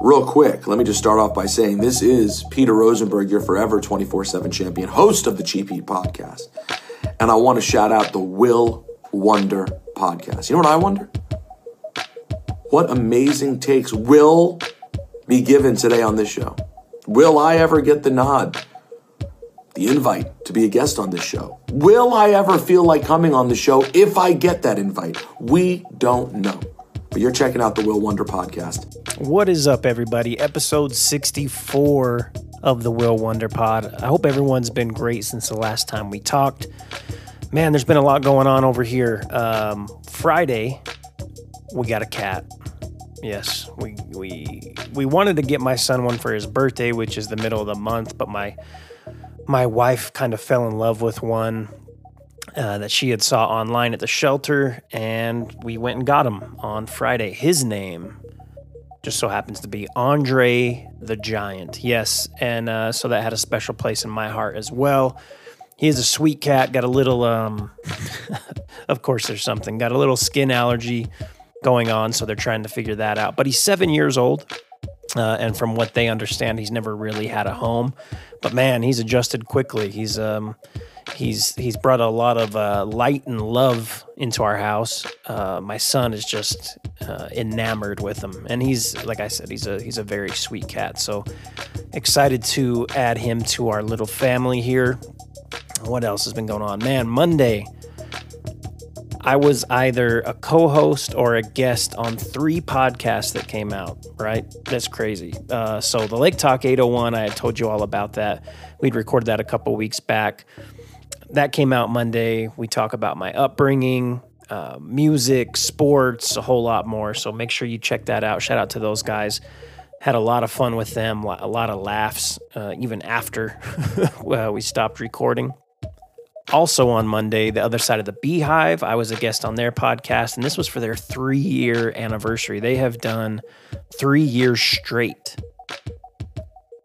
Real quick, let me just start off by saying this is Peter Rosenberg, your forever 24 7 champion, host of the Cheap Heat podcast. And I want to shout out the Will Wonder podcast. You know what I wonder? What amazing takes will be given today on this show? Will I ever get the nod, the invite to be a guest on this show? Will I ever feel like coming on the show if I get that invite? We don't know. But you're checking out the Will Wonder podcast. What is up, everybody? Episode 64 of the Will Wonder Pod. I hope everyone's been great since the last time we talked. Man, there's been a lot going on over here. Um, Friday, we got a cat. Yes, we we we wanted to get my son one for his birthday, which is the middle of the month, but my my wife kind of fell in love with one uh, that she had saw online at the shelter, and we went and got him on Friday. His name just so happens to be Andre the Giant. Yes, and uh, so that had a special place in my heart as well. He is a sweet cat. Got a little, um, of course, there's something. Got a little skin allergy going on, so they're trying to figure that out. But he's seven years old, uh, and from what they understand, he's never really had a home. But man, he's adjusted quickly. He's um, he's he's brought a lot of uh, light and love into our house. Uh, my son is just uh, enamored with him, and he's like I said, he's a he's a very sweet cat. So excited to add him to our little family here. What else has been going on, man? Monday. I was either a co host or a guest on three podcasts that came out, right? That's crazy. Uh, so, the Lake Talk 801, I had told you all about that. We'd recorded that a couple weeks back. That came out Monday. We talk about my upbringing, uh, music, sports, a whole lot more. So, make sure you check that out. Shout out to those guys. Had a lot of fun with them, a lot of laughs, uh, even after we stopped recording. Also on Monday, the other side of the Beehive, I was a guest on their podcast, and this was for their three year anniversary. They have done three years straight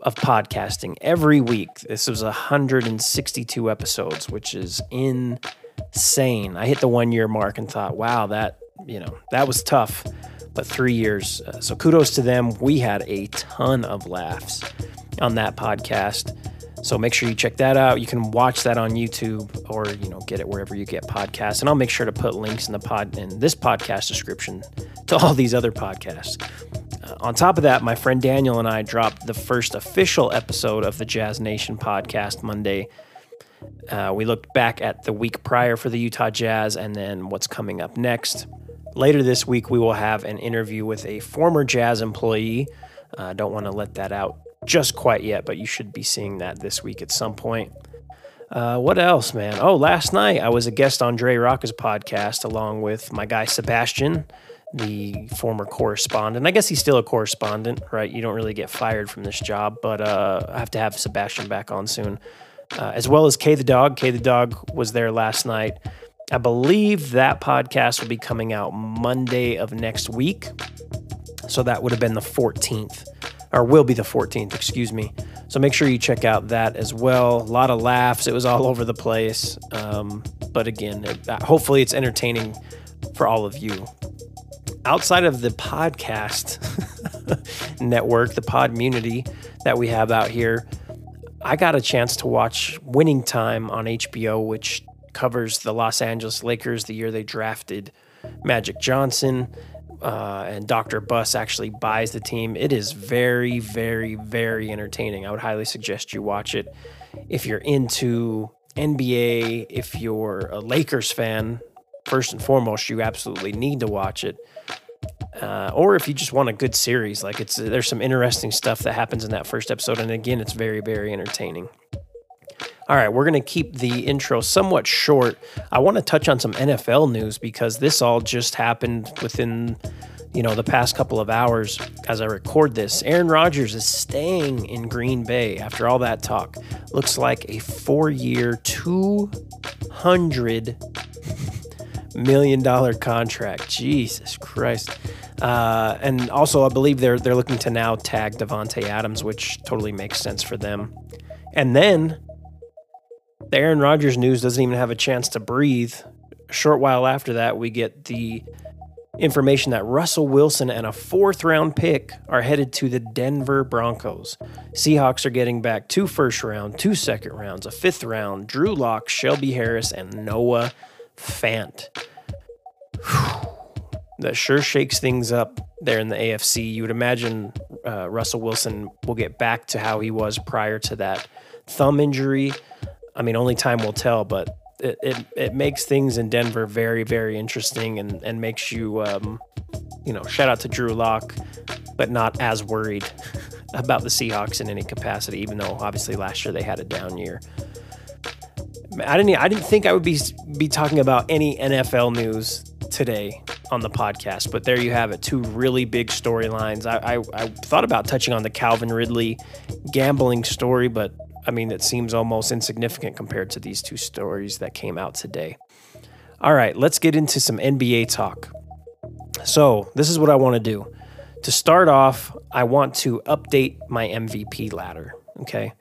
of podcasting every week. This was 162 episodes, which is insane. I hit the one year mark and thought, wow, that, you know, that was tough, but three years. Uh, so kudos to them. We had a ton of laughs on that podcast. So make sure you check that out. You can watch that on YouTube or you know get it wherever you get podcasts. And I'll make sure to put links in the pod in this podcast description to all these other podcasts. Uh, on top of that, my friend Daniel and I dropped the first official episode of the Jazz Nation podcast Monday. Uh, we looked back at the week prior for the Utah Jazz and then what's coming up next. Later this week, we will have an interview with a former Jazz employee. I uh, don't want to let that out just quite yet, but you should be seeing that this week at some point. Uh, what else, man? Oh, last night I was a guest on Dre Rawka's podcast along with my guy Sebastian, the former correspondent. I guess he's still a correspondent, right? You don't really get fired from this job, but uh, I have to have Sebastian back on soon, uh, as well as K the Dog. K the Dog was there last night. I believe that podcast will be coming out Monday of next week. So that would have been the 14th or will be the 14th, excuse me. So make sure you check out that as well. A lot of laughs. It was all over the place. Um, but again, it, uh, hopefully it's entertaining for all of you. Outside of the podcast network, the pod community that we have out here, I got a chance to watch Winning Time on HBO, which covers the Los Angeles Lakers the year they drafted Magic Johnson uh, and Dr. Buss actually buys the team. It is very, very, very entertaining. I would highly suggest you watch it. If you're into NBA, if you're a Lakers fan, first and foremost, you absolutely need to watch it. Uh, or if you just want a good series, like it's there's some interesting stuff that happens in that first episode, and again, it's very, very entertaining. All right, we're going to keep the intro somewhat short. I want to touch on some NFL news because this all just happened within, you know, the past couple of hours as I record this. Aaron Rodgers is staying in Green Bay after all that talk. Looks like a 4-year, 200 million dollar contract. Jesus Christ. Uh, and also, I believe they're they're looking to now tag Davante Adams, which totally makes sense for them. And then the Aaron Rodgers news doesn't even have a chance to breathe. A short while after that, we get the information that Russell Wilson and a fourth round pick are headed to the Denver Broncos. Seahawks are getting back two first round, two second rounds, a fifth round, Drew Lock, Shelby Harris, and Noah Fant. That sure shakes things up there in the AFC. You would imagine uh, Russell Wilson will get back to how he was prior to that thumb injury. I mean, only time will tell, but it, it, it makes things in Denver very, very interesting and, and makes you, um, you know, shout out to Drew Lock, but not as worried about the Seahawks in any capacity, even though obviously last year they had a down year. I didn't I didn't think I would be be talking about any NFL news today on the podcast, but there you have it. Two really big storylines. I, I, I thought about touching on the Calvin Ridley gambling story, but I mean, it seems almost insignificant compared to these two stories that came out today. All right, let's get into some NBA talk. So, this is what I want to do. To start off, I want to update my MVP ladder. Okay.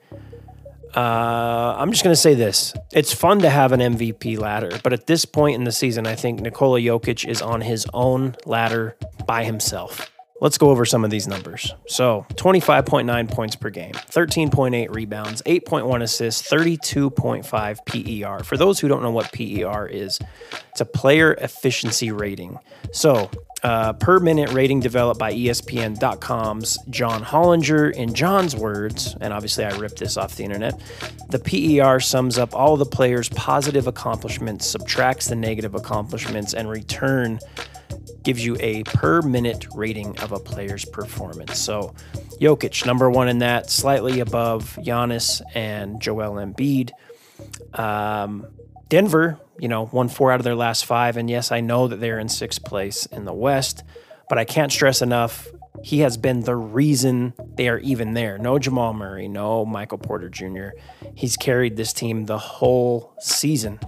Uh, I'm just going to say this. It's fun to have an MVP ladder, but at this point in the season, I think Nikola Jokic is on his own ladder by himself. Let's go over some of these numbers. So, 25.9 points per game, 13.8 rebounds, 8.1 assists, 32.5 PER. For those who don't know what PER is, it's a player efficiency rating. So, uh, per minute rating developed by ESPN.com's John Hollinger. In John's words, and obviously I ripped this off the internet, the PER sums up all the players' positive accomplishments, subtracts the negative accomplishments, and return gives you a per minute rating of a player's performance. So, Jokic, number one in that, slightly above Giannis and Joel Embiid. Um, Denver, you know, won four out of their last five. And yes, I know that they're in sixth place in the West, but I can't stress enough. He has been the reason they are even there. No Jamal Murray, no Michael Porter Jr. He's carried this team the whole season.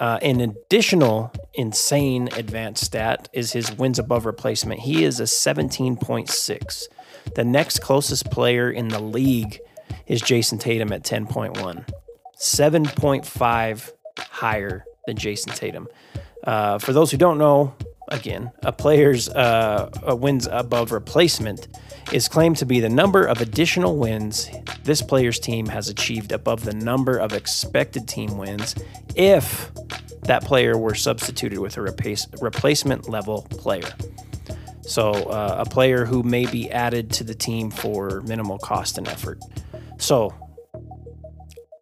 Uh, an additional insane advanced stat is his wins above replacement. He is a 17.6. The next closest player in the league is Jayson Tatum at 10.1. 7.5 higher than Jayson Tatum. Uh, for those who don't know, again, a player's uh, wins above replacement is claimed to be the number of additional wins this player's team has achieved above the number of expected team wins if that player were substituted with a replace, replacement level player. So, uh, a player who may be added to the team for minimal cost and effort. So,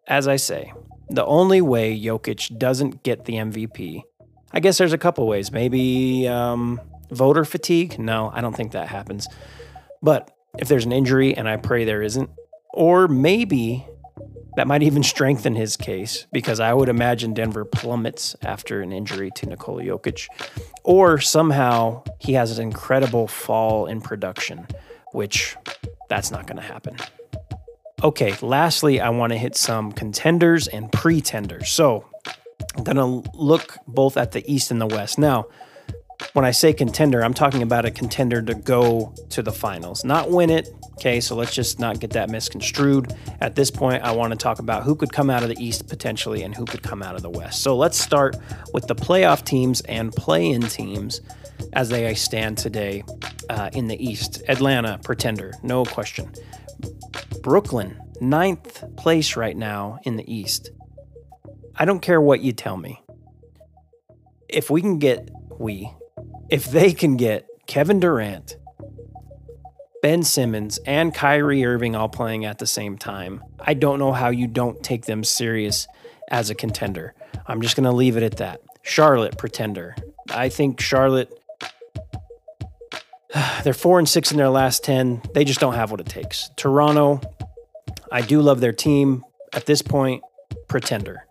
as I say, the only way Jokic doesn't get the MVP, I guess there's a couple ways. Maybe um, voter fatigue. No, I don't think that happens. But if there's an injury, and I pray there isn't, or maybe that might even strengthen his case because I would imagine Denver plummets after an injury to Nikola Jokic, or somehow he has an incredible fall in production, which that's not going to happen. Okay, lastly, I want to hit some contenders and pretenders. So I'm going to look both at the East and the West. Now, when I say contender, I'm talking about a contender to go to the finals, not win it. Okay, so let's just not get that misconstrued. At this point, I want to talk about who could come out of the East potentially and who could come out of the West. So let's start with the playoff teams and play in teams as they stand today uh, in the East. Atlanta, pretender, no question. Brooklyn, ninth place right now in the East. I don't care what you tell me. If we can get, we, if they can get Kevin Durant, Ben Simmons, and Kyrie Irving all playing at the same time, I don't know how you don't take them serious as a contender. I'm just going to leave it at that. Charlotte, pretender. I think Charlotte, they're four and six in their last 10. They just don't have what it takes. Toronto, I do love their team. At this point, pretender.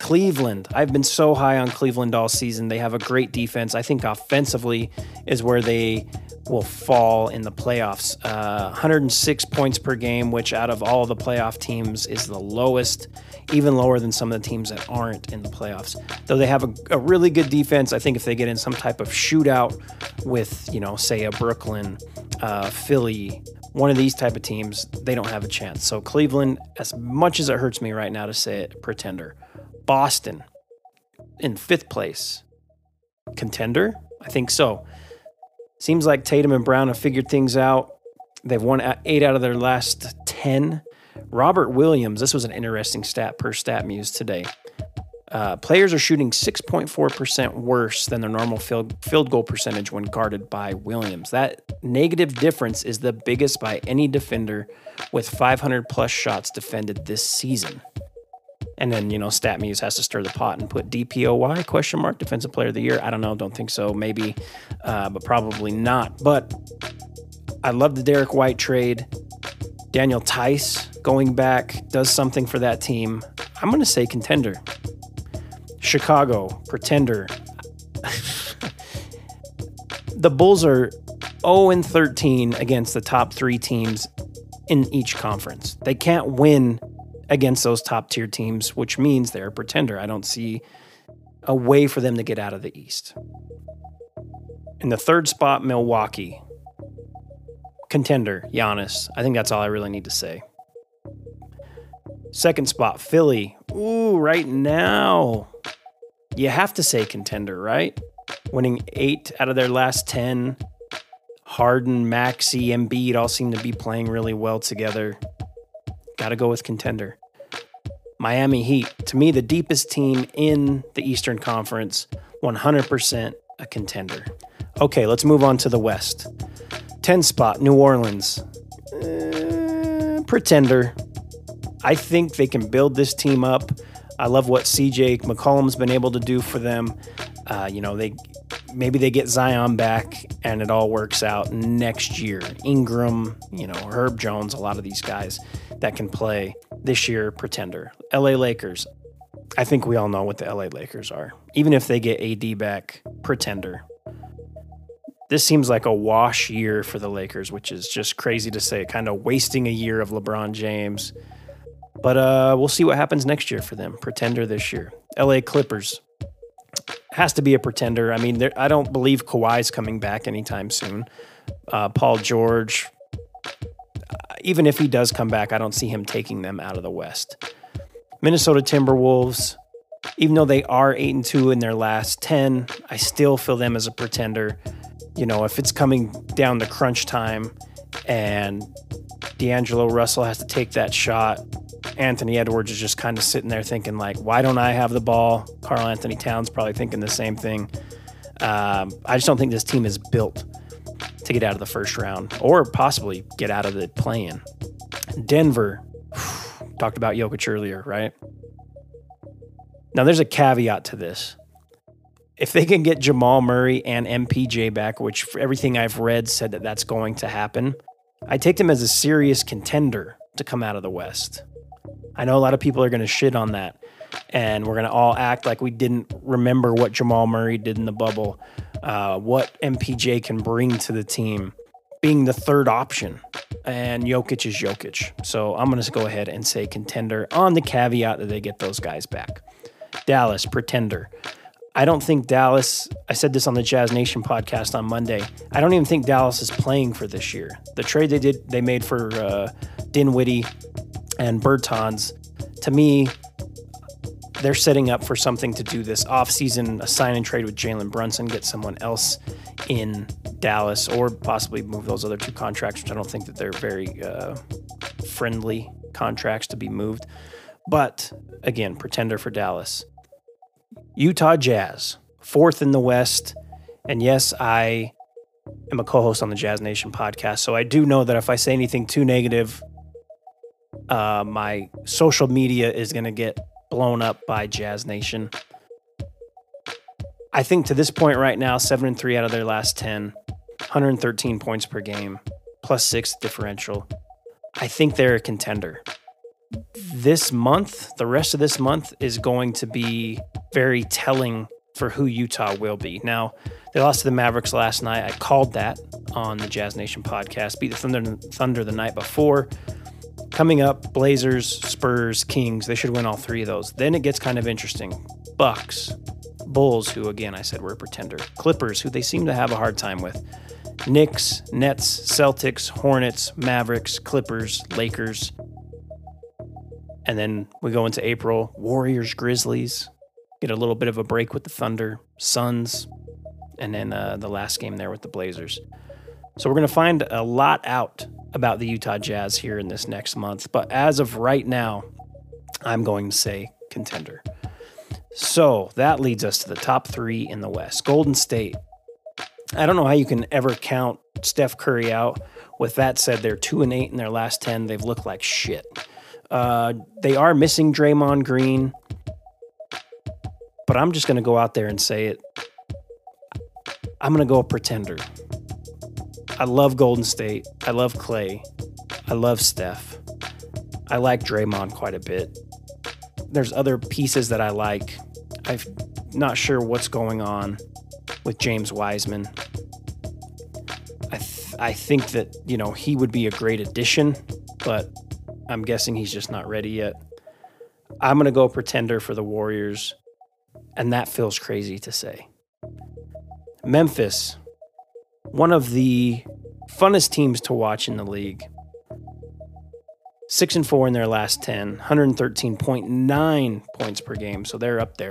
Cleveland. I've been so high on Cleveland all season. They have a great defense. I think offensively is where they will fall in the playoffs. Uh, 106 points per game, which out of all the playoff teams is the lowest, even lower than some of the teams that aren't in the playoffs. Though they have a, a really good defense, I think if they get in some type of shootout with, you know, say a Brooklyn, uh, Philly, one of these type of teams, they don't have a chance. So Cleveland, as much as it hurts me right now to say it, pretender. Boston in fifth place. Contender? I think so. Seems like Tatum and Brown have figured things out. They've won eight out of their last 10. Robert Williams, this was an interesting stat per StatMuse today. Uh, players are shooting 6.4% worse than their normal field, field goal percentage when guarded by Williams. That negative difference is the biggest by any defender with 500 plus shots defended this season. And then, you know, StatMuse has to stir the pot and put DPOY question mark defensive player of the year. I don't know, don't think so, maybe, uh, but probably not. But I love the Derrick White trade. Daniel Theis going back does something for that team. I'm going to say contender. Chicago, pretender. the Bulls are 0 and 13 against the top three teams in each conference. They can't win against those top tier teams, which means they're a pretender. I don't see a way for them to get out of the East. In the third spot, Milwaukee. Contender, Giannis. I think that's all I really need to say. Second spot, Philly. Ooh, right now, you have to say contender, right? Winning eight out of their last 10. Harden, Maxey, Embiid all seem to be playing really well together. Got to go with contender. Miami Heat, to me, the deepest team in the Eastern Conference, 100% a contender. Okay, let's move on to the West. 10 spot, New Orleans. Uh, pretender. I think they can build this team up. I love what CJ McCollum's been able to do for them. Uh, you know, they maybe they get Zion back and it all works out next year. Ingram, you know, Herb Jones, a lot of these guys that can play this year pretender. LA Lakers. I think we all know what the LA Lakers are. Even if they get AD back, pretender. This seems like a wash year for the Lakers, which is just crazy to say, kind of wasting a year of LeBron James. But uh, we'll see what happens next year for them. Pretender this year. LA Clippers has to be a pretender. I mean, I don't believe Kawhi's coming back anytime soon. Uh, Paul George, even if he does come back, I don't see him taking them out of the West. Minnesota Timberwolves, even though they are 8 and 2 in their last 10, I still feel them as a pretender. You know, if it's coming down the crunch time and D'Angelo Russell has to take that shot, Anthony Edwards is just kind of sitting there thinking, like, why don't I have the ball? Karl-Anthony Towns probably thinking the same thing. Um, I just don't think this team is built to get out of the first round or possibly get out of the play-in. Denver, talked about Jokic earlier, right? Now there's a caveat to this. If they can get Jamal Murray and MPJ back, which everything I've read said that that's going to happen, I take them as a serious contender to come out of the West. I know a lot of people are going to shit on that, and we're going to all act like we didn't remember what Jamal Murray did in the bubble uh, what MPJ can bring to the team, being the third option. And Jokic is Jokic. So I'm going to go ahead and say contender on the caveat that they get those guys back. Dallas, pretender. I don't think Dallas, I said this on the Jazz Nation podcast on Monday. I don't even think Dallas is playing for this year. The trade they did, they made for uh, Dinwiddie and Bertans, to me, they're setting up for something to do this offseason, a sign and trade with Jalen Brunson, get someone else in Dallas, or possibly move those other two contracts, which I don't think that they're very uh, friendly contracts to be moved. But again, pretender for Dallas. Utah Jazz, fourth in the West. And yes, I am a co host on the Jazz Nation podcast. So I do know that if I say anything too negative, uh, my social media is going to get blown up by Jazz Nation. I think to this point right now, seven and three out of their last 10, 113 points per game, plus six differential. I think they're a contender. This month, the rest of this month is going to be very telling for who Utah will be. Now, they lost to the Mavericks last night. I called that on the Jazz Nation podcast. Beat the Thunder, Thunder the night before. Coming up, Blazers, Spurs, Kings. They should win all three of those. Then it gets kind of interesting. Bucks, Bulls, who again I said were a pretender. Clippers, who they seem to have a hard time with. Knicks, Nets, Celtics, Hornets, Mavericks, Clippers, Lakers. And then we go into April, Warriors, Grizzlies. Get a little bit of a break with the Thunder, Suns. and then uh, the last game there with the Blazers. So we're going to find a lot out about the Utah Jazz here in this next month. But as of right now, I'm going to say contender. So that leads us to the top three in the West. Golden State. I don't know how you can ever count Steph Curry out. With that said, they're two and eight in their last ten. They've looked like shit. Uh, they are missing Draymond Green, but I'm just going to go out there and say it. I'm going to go a pretender. I love Golden State. I love Clay. I love Steph. I like Draymond quite a bit. There's other pieces that I like. I'm not sure what's going on with James Wiseman. I th- I think that you know he would be a great addition, but I'm guessing he's just not ready yet. I'm gonna go pretender for the Warriors, and that feels crazy to say. Memphis, one of the funnest teams to watch in the league. Six and four in their last 10, 113.9 points per game. So they're up there.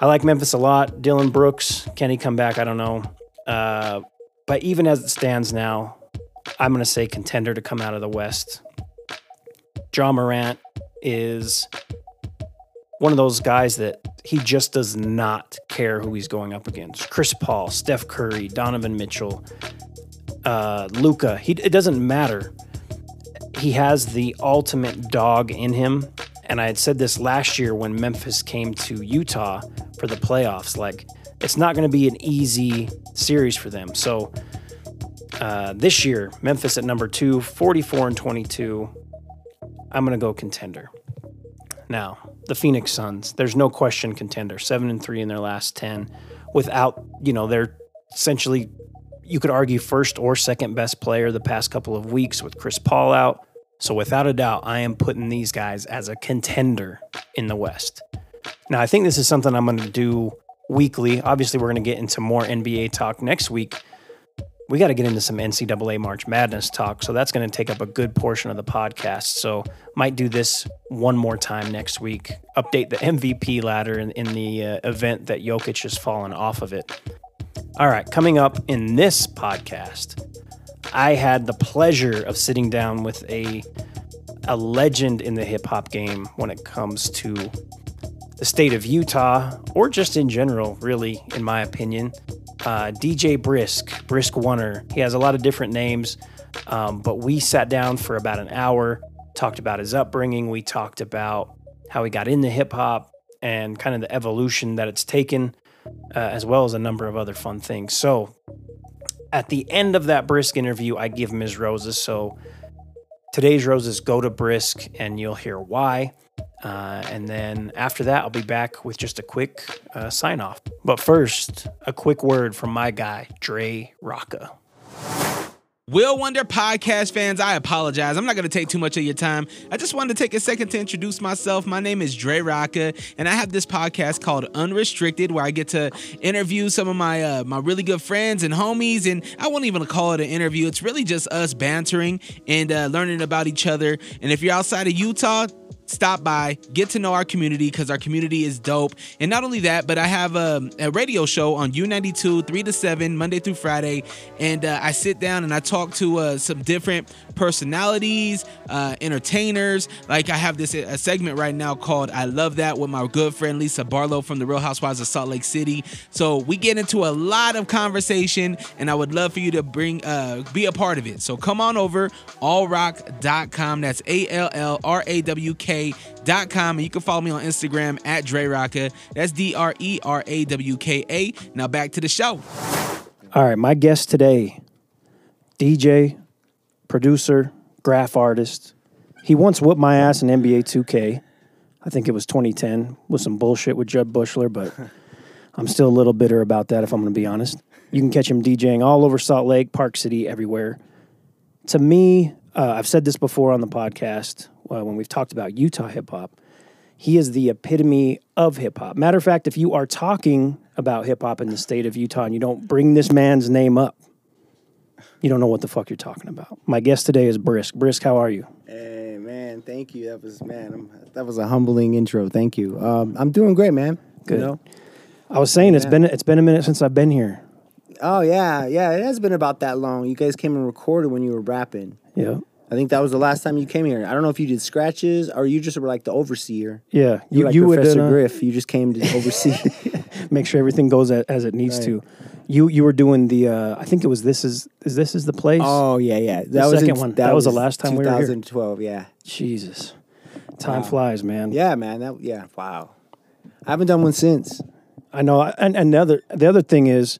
I like Memphis a lot. Dillon Brooks, can he come back? I don't know. Uh, but even as it stands now, I'm going to say contender to come out of the West. Ja Morant is one of those guys that he just does not care who he's going up against. Chris Paul, Steph Curry, Donovan Mitchell, uh, Luka. He it doesn't matter. He has the ultimate dog in him. And I had said this last year when Memphis came to Utah for the playoffs. Like, it's not going to be an easy series for them. So, uh, this year, Memphis at number two, 44 and 22. I'm going to go contender. Now, the Phoenix Suns, there's no question contender, seven and three in their last 10 without, you know, they're essentially you could argue first or second best player the past couple of weeks with Chris Paul out. So without a doubt, I am putting these guys as a contender in the West. Now, I think this is something I'm going to do weekly. Obviously, we're going to get into more NBA talk next week. We got to get into some NCAA March Madness talk. So that's going to take up a good portion of the podcast. So might do this one more time next week. Update the MVP ladder in, in the uh, event that Jokic has fallen off of it. All right, coming up in this podcast, I had the pleasure of sitting down with a a legend in the hip hop game when it comes to the state of Utah, or just in general, really, in my opinion. Uh, DJ Brisk, Brisk Oner. He has a lot of different names, um, but we sat down for about an hour, talked about his upbringing. We talked about how he got into hip hop and kind of the evolution that it's taken uh, as well as a number of other fun things. So at the end of that Brisk interview, I give him his roses. So today's roses go to Brisk, and you'll hear why. Uh, and then after that, I'll be back with just a quick uh, sign off. But first, a quick word from my guy, Dre Rawka. Will Wonder podcast fans, I apologize. I'm not going to take too much of your time. I just wanted to take a second to introduce myself. My name is Dre Rawka, and I have this podcast called Unrestricted, where I get to interview some of my uh, my really good friends and homies. And I won't even call it an interview. It's really just us bantering and uh, learning about each other. And if you're outside of Utah, stop by, get to know our community because our community is dope. And not only that, but I have a, a radio show on U92, 3 to 7, Monday through Friday. And uh, I sit down and I talk to uh, some different personalities, uh, entertainers. Like I have this a segment right now called I Love That with my good friend Lisa Barlow from the Real Housewives of Salt Lake City. So we get into a lot of conversation and I would love for you to bring uh, be a part of it. So come on over, allrawk.com. That's A L L R A W K.com. And you can follow me on Instagram at Dre Rawka. That's D R E R A W K A. Now back to the show. All right, my guest today, DJ, producer, graph artist. He once whooped my ass in NBA 2K. I think it was 2010 with some bullshit with Jud Bushler, but I'm still a little bitter about that if I'm going to be honest. You can catch him DJing all over Salt Lake, Park City, everywhere. To me, uh, I've said this before on the podcast uh, when we've talked about Utah hip hop. He is the epitome of hip hop. Matter of fact, if you are talking about hip hop in the state of Utah and you don't bring this man's name up, you don't know what the fuck you're talking about. My guest today is Brisk. Brisk, how are you? Hey man, thank you. That was man, I'm, that was a humbling intro. Thank you. Um, I'm doing great, man. Good. You know, I was saying it's been it's been a minute since I've been here. Oh yeah, yeah. It has been about that long. You guys came and recorded when you were rapping. Yeah. I think that was the last time you came here. I don't know if you did scratches or you just were like the overseer. Yeah. You, You like you Professor uh, Griff. You just came to oversee. make sure everything goes as it needs Right. to. You you were doing the uh, I think it was this is is this is the place. oh yeah, yeah. That was second in- one. That was the last time we were here. 2012. Yeah, Jesus. Time Wow. flies, man. yeah, man. That yeah. Wow. I haven't done one since. I know. And, and the other the other thing is,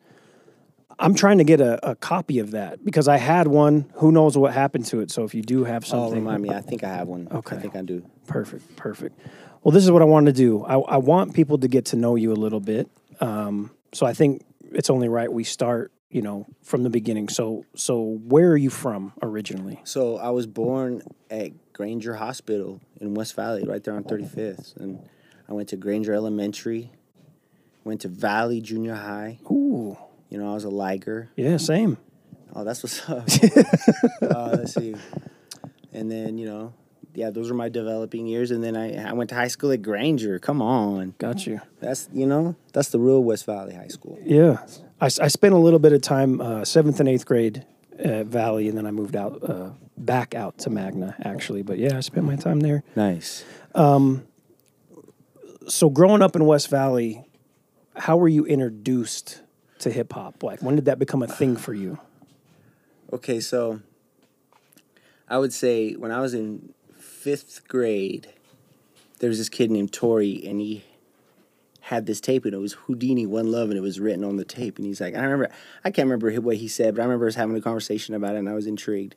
I'm trying to get a, a copy of that because I had one. Who knows what happened to it? So if you do have something, Oh, something, remind me. I think I have one. Okay. I think I do. perfect, perfect. Well, this is what I want to do. I, I want people to get to know you a little bit. Um, so I think it's only right we start, you know, from the beginning. So so where are you from originally? So I was born at Granger Hospital in West Valley, right there on 35th, and I went to Granger Elementary, went to Valley Junior High. Ooh, You know, I was a Liger. yeah, same. Oh, that's what's up. uh, let's see. And then, you know, yeah, those were my developing years. And then I, I went to high school at Granger. Come on. Got you. That's, you know, that's the real West Valley High School. Yeah, I, I spent a little bit of time uh, seventh and eighth grade at Valley, and then I moved out uh, back out to Magna actually. But yeah, I spent my time there. Nice. Um, So growing up in West Valley, how were you introduced to hip hop? Like when did that become a thing for you? Okay, so I would say when I was in fifth grade, there was this kid named Tori, and he had this tape, and it was Whodini One Love, and it was written on the tape. And he's like, I remember, I can't remember what he said, but I remember us having a conversation about it, and I was intrigued.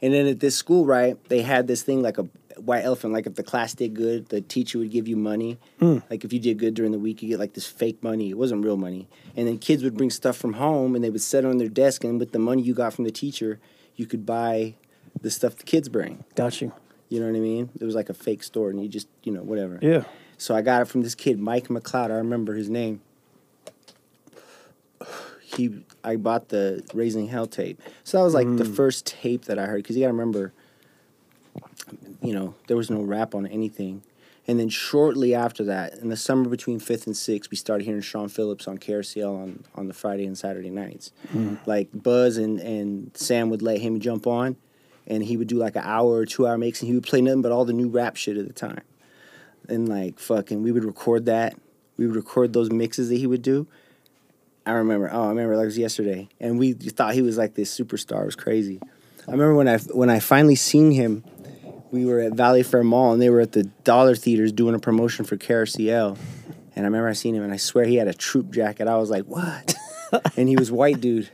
And then at this school, right, they had this thing like a white elephant. Like if the class did good, the teacher would give you money. Hmm. Like if you did good during the week, you get like this fake money. It wasn't real money. And then kids would bring stuff from home, and they would set it on their desk. And with the money you got from the teacher, you could buy the stuff the kids bring. Gotcha. you. Know what I mean? It was like a fake store, and you just, you know, whatever. Yeah. So I got it from this kid, Mike McLeod. I remember his name. He, I bought the Raising Hell tape. So that was like the hmm. first tape that I heard. Because you got to remember, you know, there was no rap on anything. And then shortly after that, in the summer between fifth and sixth, we started hearing Sean Phillips on KRCL on, on the Friday and Saturday nights. Mm-hmm. Like Buzz and, and Sam would let him jump on, and he would do like an hour or two hour mix, and he would play nothing but all the new rap shit at the time. And like fucking we would record that. We would record those mixes that he would do. I remember oh i remember like it was yesterday. And we thought he was like this superstar. It was crazy. I remember when i when i finally seen him we were at valley fair mall and they were at the dollar theaters doing a promotion for krcl and i remember i seen him and i swear he had a troop jacket. I was like what? And he was white dude.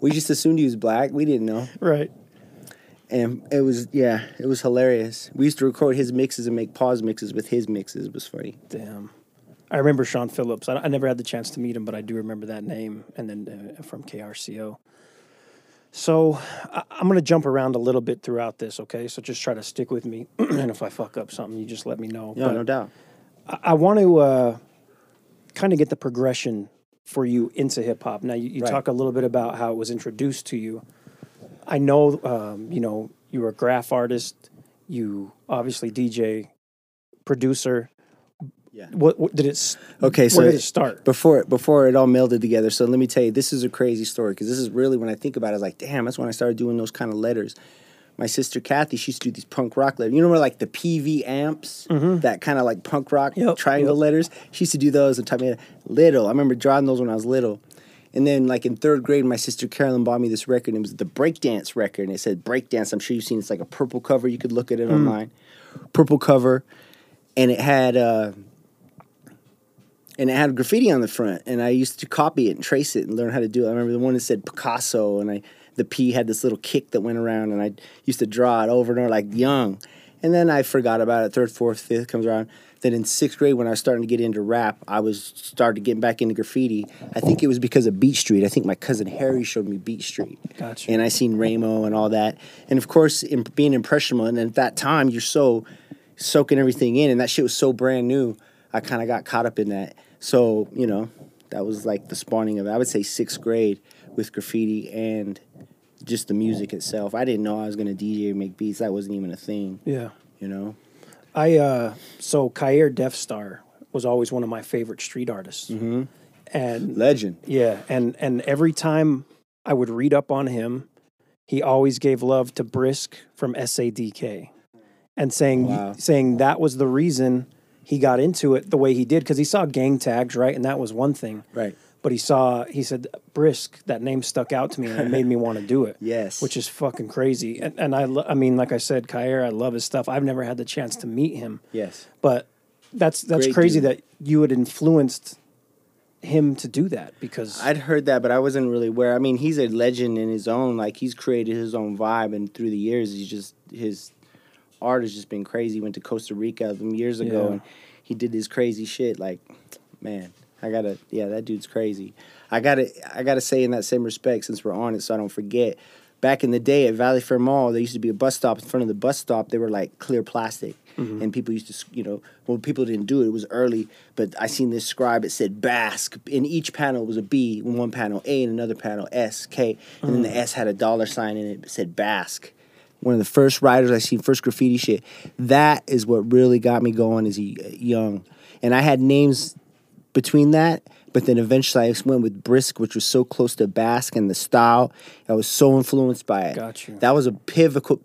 We just assumed he was black. We didn't know. Right. and it was yeah it was hilarious. We used to record his mixes and make pause mixes with his mixes. It was funny. Damn. I remember Sean Phillips. I, I never had the chance to meet him, but I do remember that name and then uh, from KRCL. So I'm going to jump around a little bit throughout this, okay? So just try to stick with me. and if I fuck up something, you just let me know. yeah But no doubt I, I want to uh, kind of get the progression for you into hip hop. Now, you, you Right. talk a little bit about how it was introduced to you. I know, um, you know, you were a graph artist. You obviously DJ, producer. Yeah. What, what did it? Okay, so where did it start? before before it all melded together. So let me tell you, this is a crazy story because this is really when I think about it, I was like, damn, that's when I started doing those kind of letters. My sister Kathy, she used to do these punk rock letters. You know where like the PV amps, that kind of like punk rock Yep, triangle yep. letters. She used to do those and type me little. I remember drawing those when I was little. And then like in third grade, my sister Carolyn bought me this record. It was the breakdance record, and it said breakdance. I'm sure you've seen. It's like a purple cover. You could look at it online. Purple cover, and it had. Uh, and it had graffiti on the front and i used to copy it and trace it and learn how to do it. I remember the one that said picasso and i the p had this little kick that went around and i used to draw it over and over like young. And then i forgot about it third fourth fifth comes around. Then in sixth grade when i was starting to get into rap i was started getting back into graffiti. I think it was because of beat street. I think my cousin harry showed me beat street. Gotcha. and i seen ramo and all that. And of course in, being impressionable and at that time you're so soaking everything in and that shit was so brand new i kind of got caught up in that so you know that was like the spawning of i would say sixth grade with graffiti and just the music itself i didn't know i was going to dj make beats that wasn't even a thing Yeah. you know I uh so Kair Death Star was always one of my favorite street artists. Mm-hmm. and Legend. yeah, and and every time I would read up on him, he always gave love to Brisk from SADK, and saying Wow. saying that was the reason he got into it the way he did because he saw gang tags right, and that was one thing. Right. But he saw he said Brisk that name stuck out to me and it made me want to do it. Yes. which is fucking crazy. And, and I lo- I mean like I said, Kyer, I love his stuff. I've never had the chance to meet him, Yes. but that's that's Great crazy dude. that you had influenced him to do that because I'd heard that, but I wasn't really aware. I mean, he's a legend in his own. Like he's created his own vibe, and through the years, he's just his art has just been crazy. Went to Costa Rica some years ago, Yeah. and he did this crazy shit. Like, man, I gotta, yeah, that dude's crazy. I gotta, I gotta say in that same respect, since we're on it, so I don't forget. Back in the day at Valley Fair Mall, there used to be a bus stop. In front of the bus stop, they were like clear plastic, mm-hmm. and people used to, you know, well, people didn't do it. It was early, but I seen this scribe. It said Basque. In each panel was a B. In one panel, A. In another panel, S, K, and then the mm. S had a dollar sign in it. It said Basque. One of the first writers I seen, first graffiti shit. That is what really got me going as a young, and I had names between that. But then eventually I went with Brisk, which was so close to Basque and the style. I was so influenced by it. Got you. That was a pivotal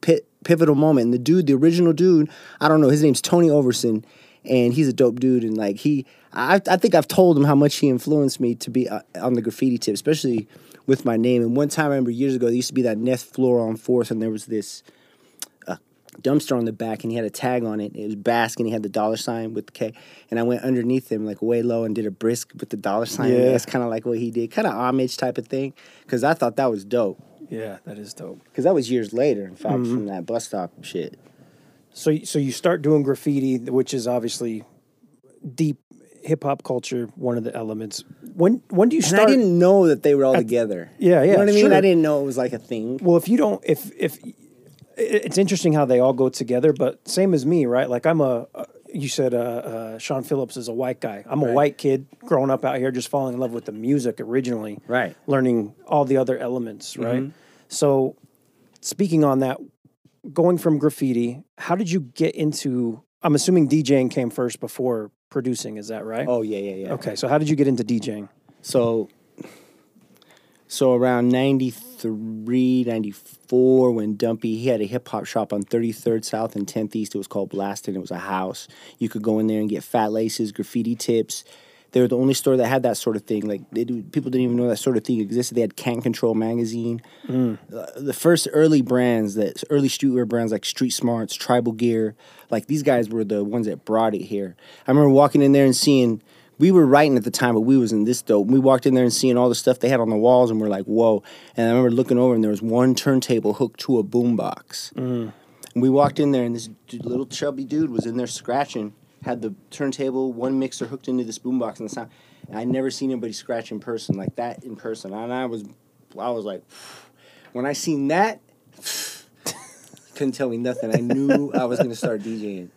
pivotal moment. And the dude, the original dude, I don't know, his name's Tony Overson, and he's a dope dude. And like he, I, I think I've told him how much he influenced me to be uh, on the graffiti tip, especially with my name. And one time I remember years ago, there used to be that Neth floor on Fourth, and there was this dumpster on the back and he had a tag on it. It was Basque and he had the dollar sign with the K. And I went underneath him like way low and did a brisk with the dollar sign. Yeah. That's kind of like what he did, kind of homage type of thing. Because I thought that was dope. yeah, that is dope. Because that was years later, in fact, Mm-hmm. from that bus stop shit. So so you start doing graffiti, which is obviously deep hip hop culture, one of the elements. When when do you And start? I didn't know that they were all together. Yeah, You yeah, know what I mean? sure. I didn't know it was like a thing. Well, if you don't, if if it's interesting how they all go together, but same as me, right? Like I'm a, you said, uh, uh, Sean Phillips is a white guy. I'm a Right. white kid growing up out here, just falling in love with the music originally, Right. Learning all the other elements, right? Mm-hmm. So, speaking on that, going from graffiti, how did you get into? I'm assuming DJing came first before producing. Is that right? Oh, yeah, yeah, yeah. Okay, so how did you get into DJing? So, so around 93, 94, when Dumpy, he had a hip hop shop on 33rd South and 10th East. It was called Blasted. It was a house. You could go in there and get fat laces, graffiti tips. They were the only store that had that sort of thing. Like they do, people didn't even know that sort of thing existed. They had Can't Control magazine. Uh, the first early brands, that early streetwear brands like Street Smarts, Tribal Gear, like these guys were the ones that brought it here. I remember walking in there and seeing we were writing at the time, but we was in this dope. We walked in there and seeing all the stuff they had on the walls, and we're like, "Whoa!" And I remember looking over, and there was one turntable hooked to a boombox. And we walked in there, and this little chubby dude was in there scratching. Had the turntable, one mixer hooked into this boombox, and the sound. And I never seen anybody scratch in person like that in person. And I was, I was like, when I seen that, couldn't tell me nothing. I knew I was gonna start DJing.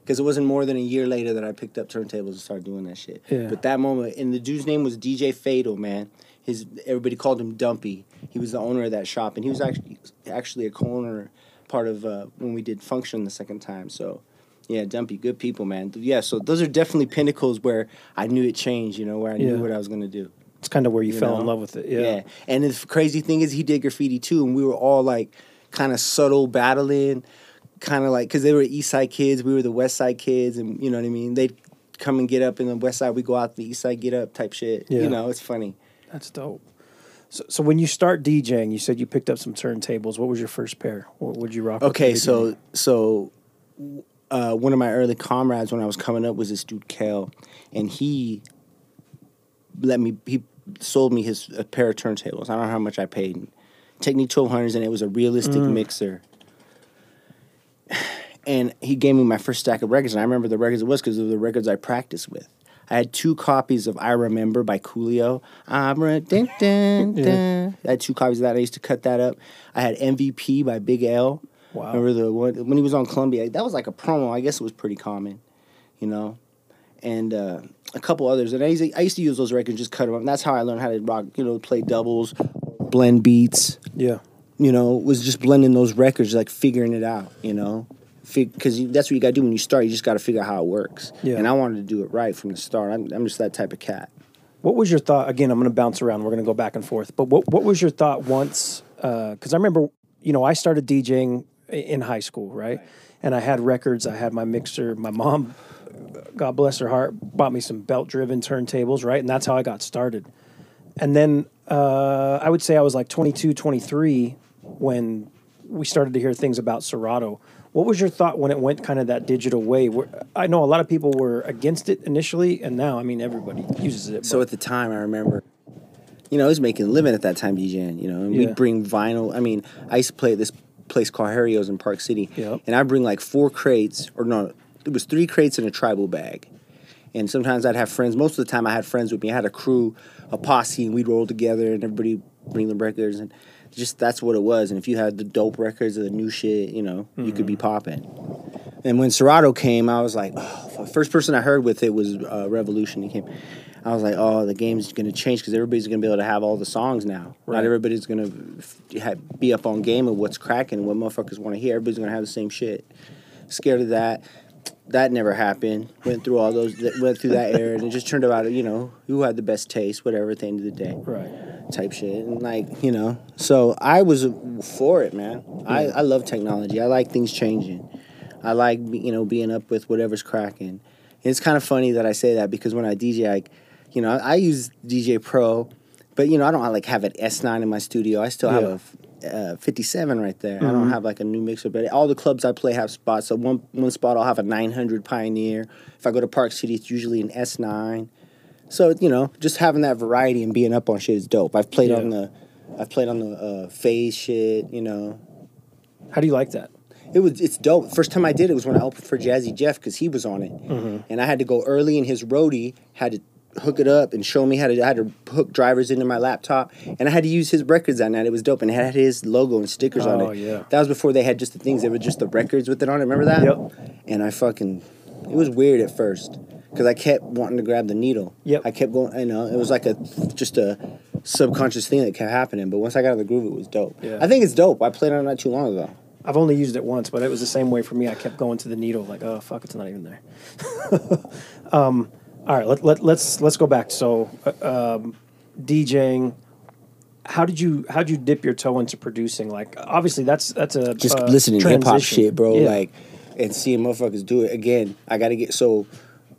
Because it wasn't more than a year later that I picked up turntables and started doing that shit. Yeah. But that moment, and the dude's name was DJ Fatal, man. His everybody called him Dumpy. He was the owner of that shop, and he was actually actually a co-owner part of uh, when we did Function the second time. So, yeah, Dumpy, good people, man. Yeah, so those are definitely pinnacles where I knew it changed. You know, where I Yeah. knew what I was gonna do. It's kind of where you, You fell know? in love with it. Yeah. Yeah. And the crazy thing is, he did graffiti too, and we were all like kind of subtle battling, kind of like because they were East Side kids, we were the West Side kids, and you know what I mean. They'd come and get up in the West Side, we go out the East Side, get up type shit. Yeah. You know, it's funny. That's dope. So, so when you start DJing, you said you picked up some turntables. What was your first pair? What would you rock? Okay, so so uh, one of my early comrades when I was coming up was this dude Kel, and he let me he sold me his a pair of turntables. I don't know how much I paid. Technics twelve hundreds, and it was a realistic mixer. And he gave me my first stack of records, and I remember the records it was because of the records I practiced with. I had two copies of I Remember by Coolio. I'm re- dun, dun, dun. I had two copies of that. I used to cut that up. I had MVP by Big L. Wow. Remember the one when he was on Columbia? That was like a promo. I guess it was pretty common, you know. And uh, a couple others. And I used, to, I used to use those records, just cut them up. And that's how I learned how to rock, you know, play doubles, blend beats. yeah, You know, was just blending those records, like figuring it out. You know, because that's what you got to do when you start. You just got to figure out how it works. Yeah. And I wanted to do it right from the start. I'm, I'm just that type of cat. What was your thought? Again, I'm going to bounce around. We're going to go back and forth. But what what was your thought once? Because I remember, you know, I started DJing in high school, right? And I had records. I had my mixer. My mom, God bless her heart, bought me some belt driven turntables, right? And that's how I got started. And then uh, I would say I was like 22, 23 when we started to hear things about Serato. What was your thought when it went kind of that digital way? Where, I know a lot of people were against it initially, and now, I mean, everybody uses it. So at the time, I remember, you know, I was making a living at that time DJing. You know, and Yeah. we'd bring vinyl. I mean, I used to play at this place called Harry O's in Park City, Yep. and I bring like four crates, or no, it was three crates in a tribal bag. And sometimes I'd have friends. Most of the time, I had friends with me. I had a crew, a posse, and we'd roll together, and everybody bring the records, and just that's what it was. And if you had the dope records or the new shit, you know, you could be popping. And when Serato came, I was like, oh, first person I heard with it was uh, Revolution. He came. I was like, oh, the game's going to change because everybody's going to be able to have all the songs now. Right. Not everybody's going to ha- be up on game of what's cracking, what motherfuckers want to hear. Everybody's going to have the same shit. Scared of that. That never happened. Went through all those, that went through that era, and it just turned out, you know, who had the best taste, whatever, at the end of the day right. type shit and like you know so i was for it man I, I love technology i like things changing i like you know being up with whatever's cracking and it's kind of funny that i say that because when i dj i you know i, I use dj pro but you know i don't like have an s9 in my studio i still have a f- uh, 57 right there i don't have like a new mixer but all the clubs i play have spots so one one spot i'll have a 900 pioneer if i go to park city it's usually an s9 so you know, just having that variety and being up on shit is dope. I've played on the, I've played on the uh, phase shit. You know, How do you like that? it was it's dope. First time I did it was when I opened for Jazzy Jeff because he was on it, Mm-hmm. and I had to go early, and his roadie had to hook it up and show me how to. I had to hook drivers into my laptop, and I had to use his records that night. It was dope, and it had his logo and stickers on Oh, it. yeah. that was before they had just the things. They were just the records with it on it. Remember that? Yep. And I fucking, it was weird at first because I kept wanting to grab the needle. Yep. I kept going. You know, it was like a just a subconscious thing that kept happening. But once I got in the groove, it was dope. Yeah. I think it's dope. I played on it not too long ago. I've only used it once, but it was the same way for me. I kept going to the needle, like, oh fuck, it's not even there. um, all right, let, let, let's let's go back. So, uh, um, DJing. How did you how did you dip your toe into producing? Like, obviously, that's that's a just uh, listening to hip hop shit, bro. Yeah. Like, and seeing motherfuckers do it again. I got to get so.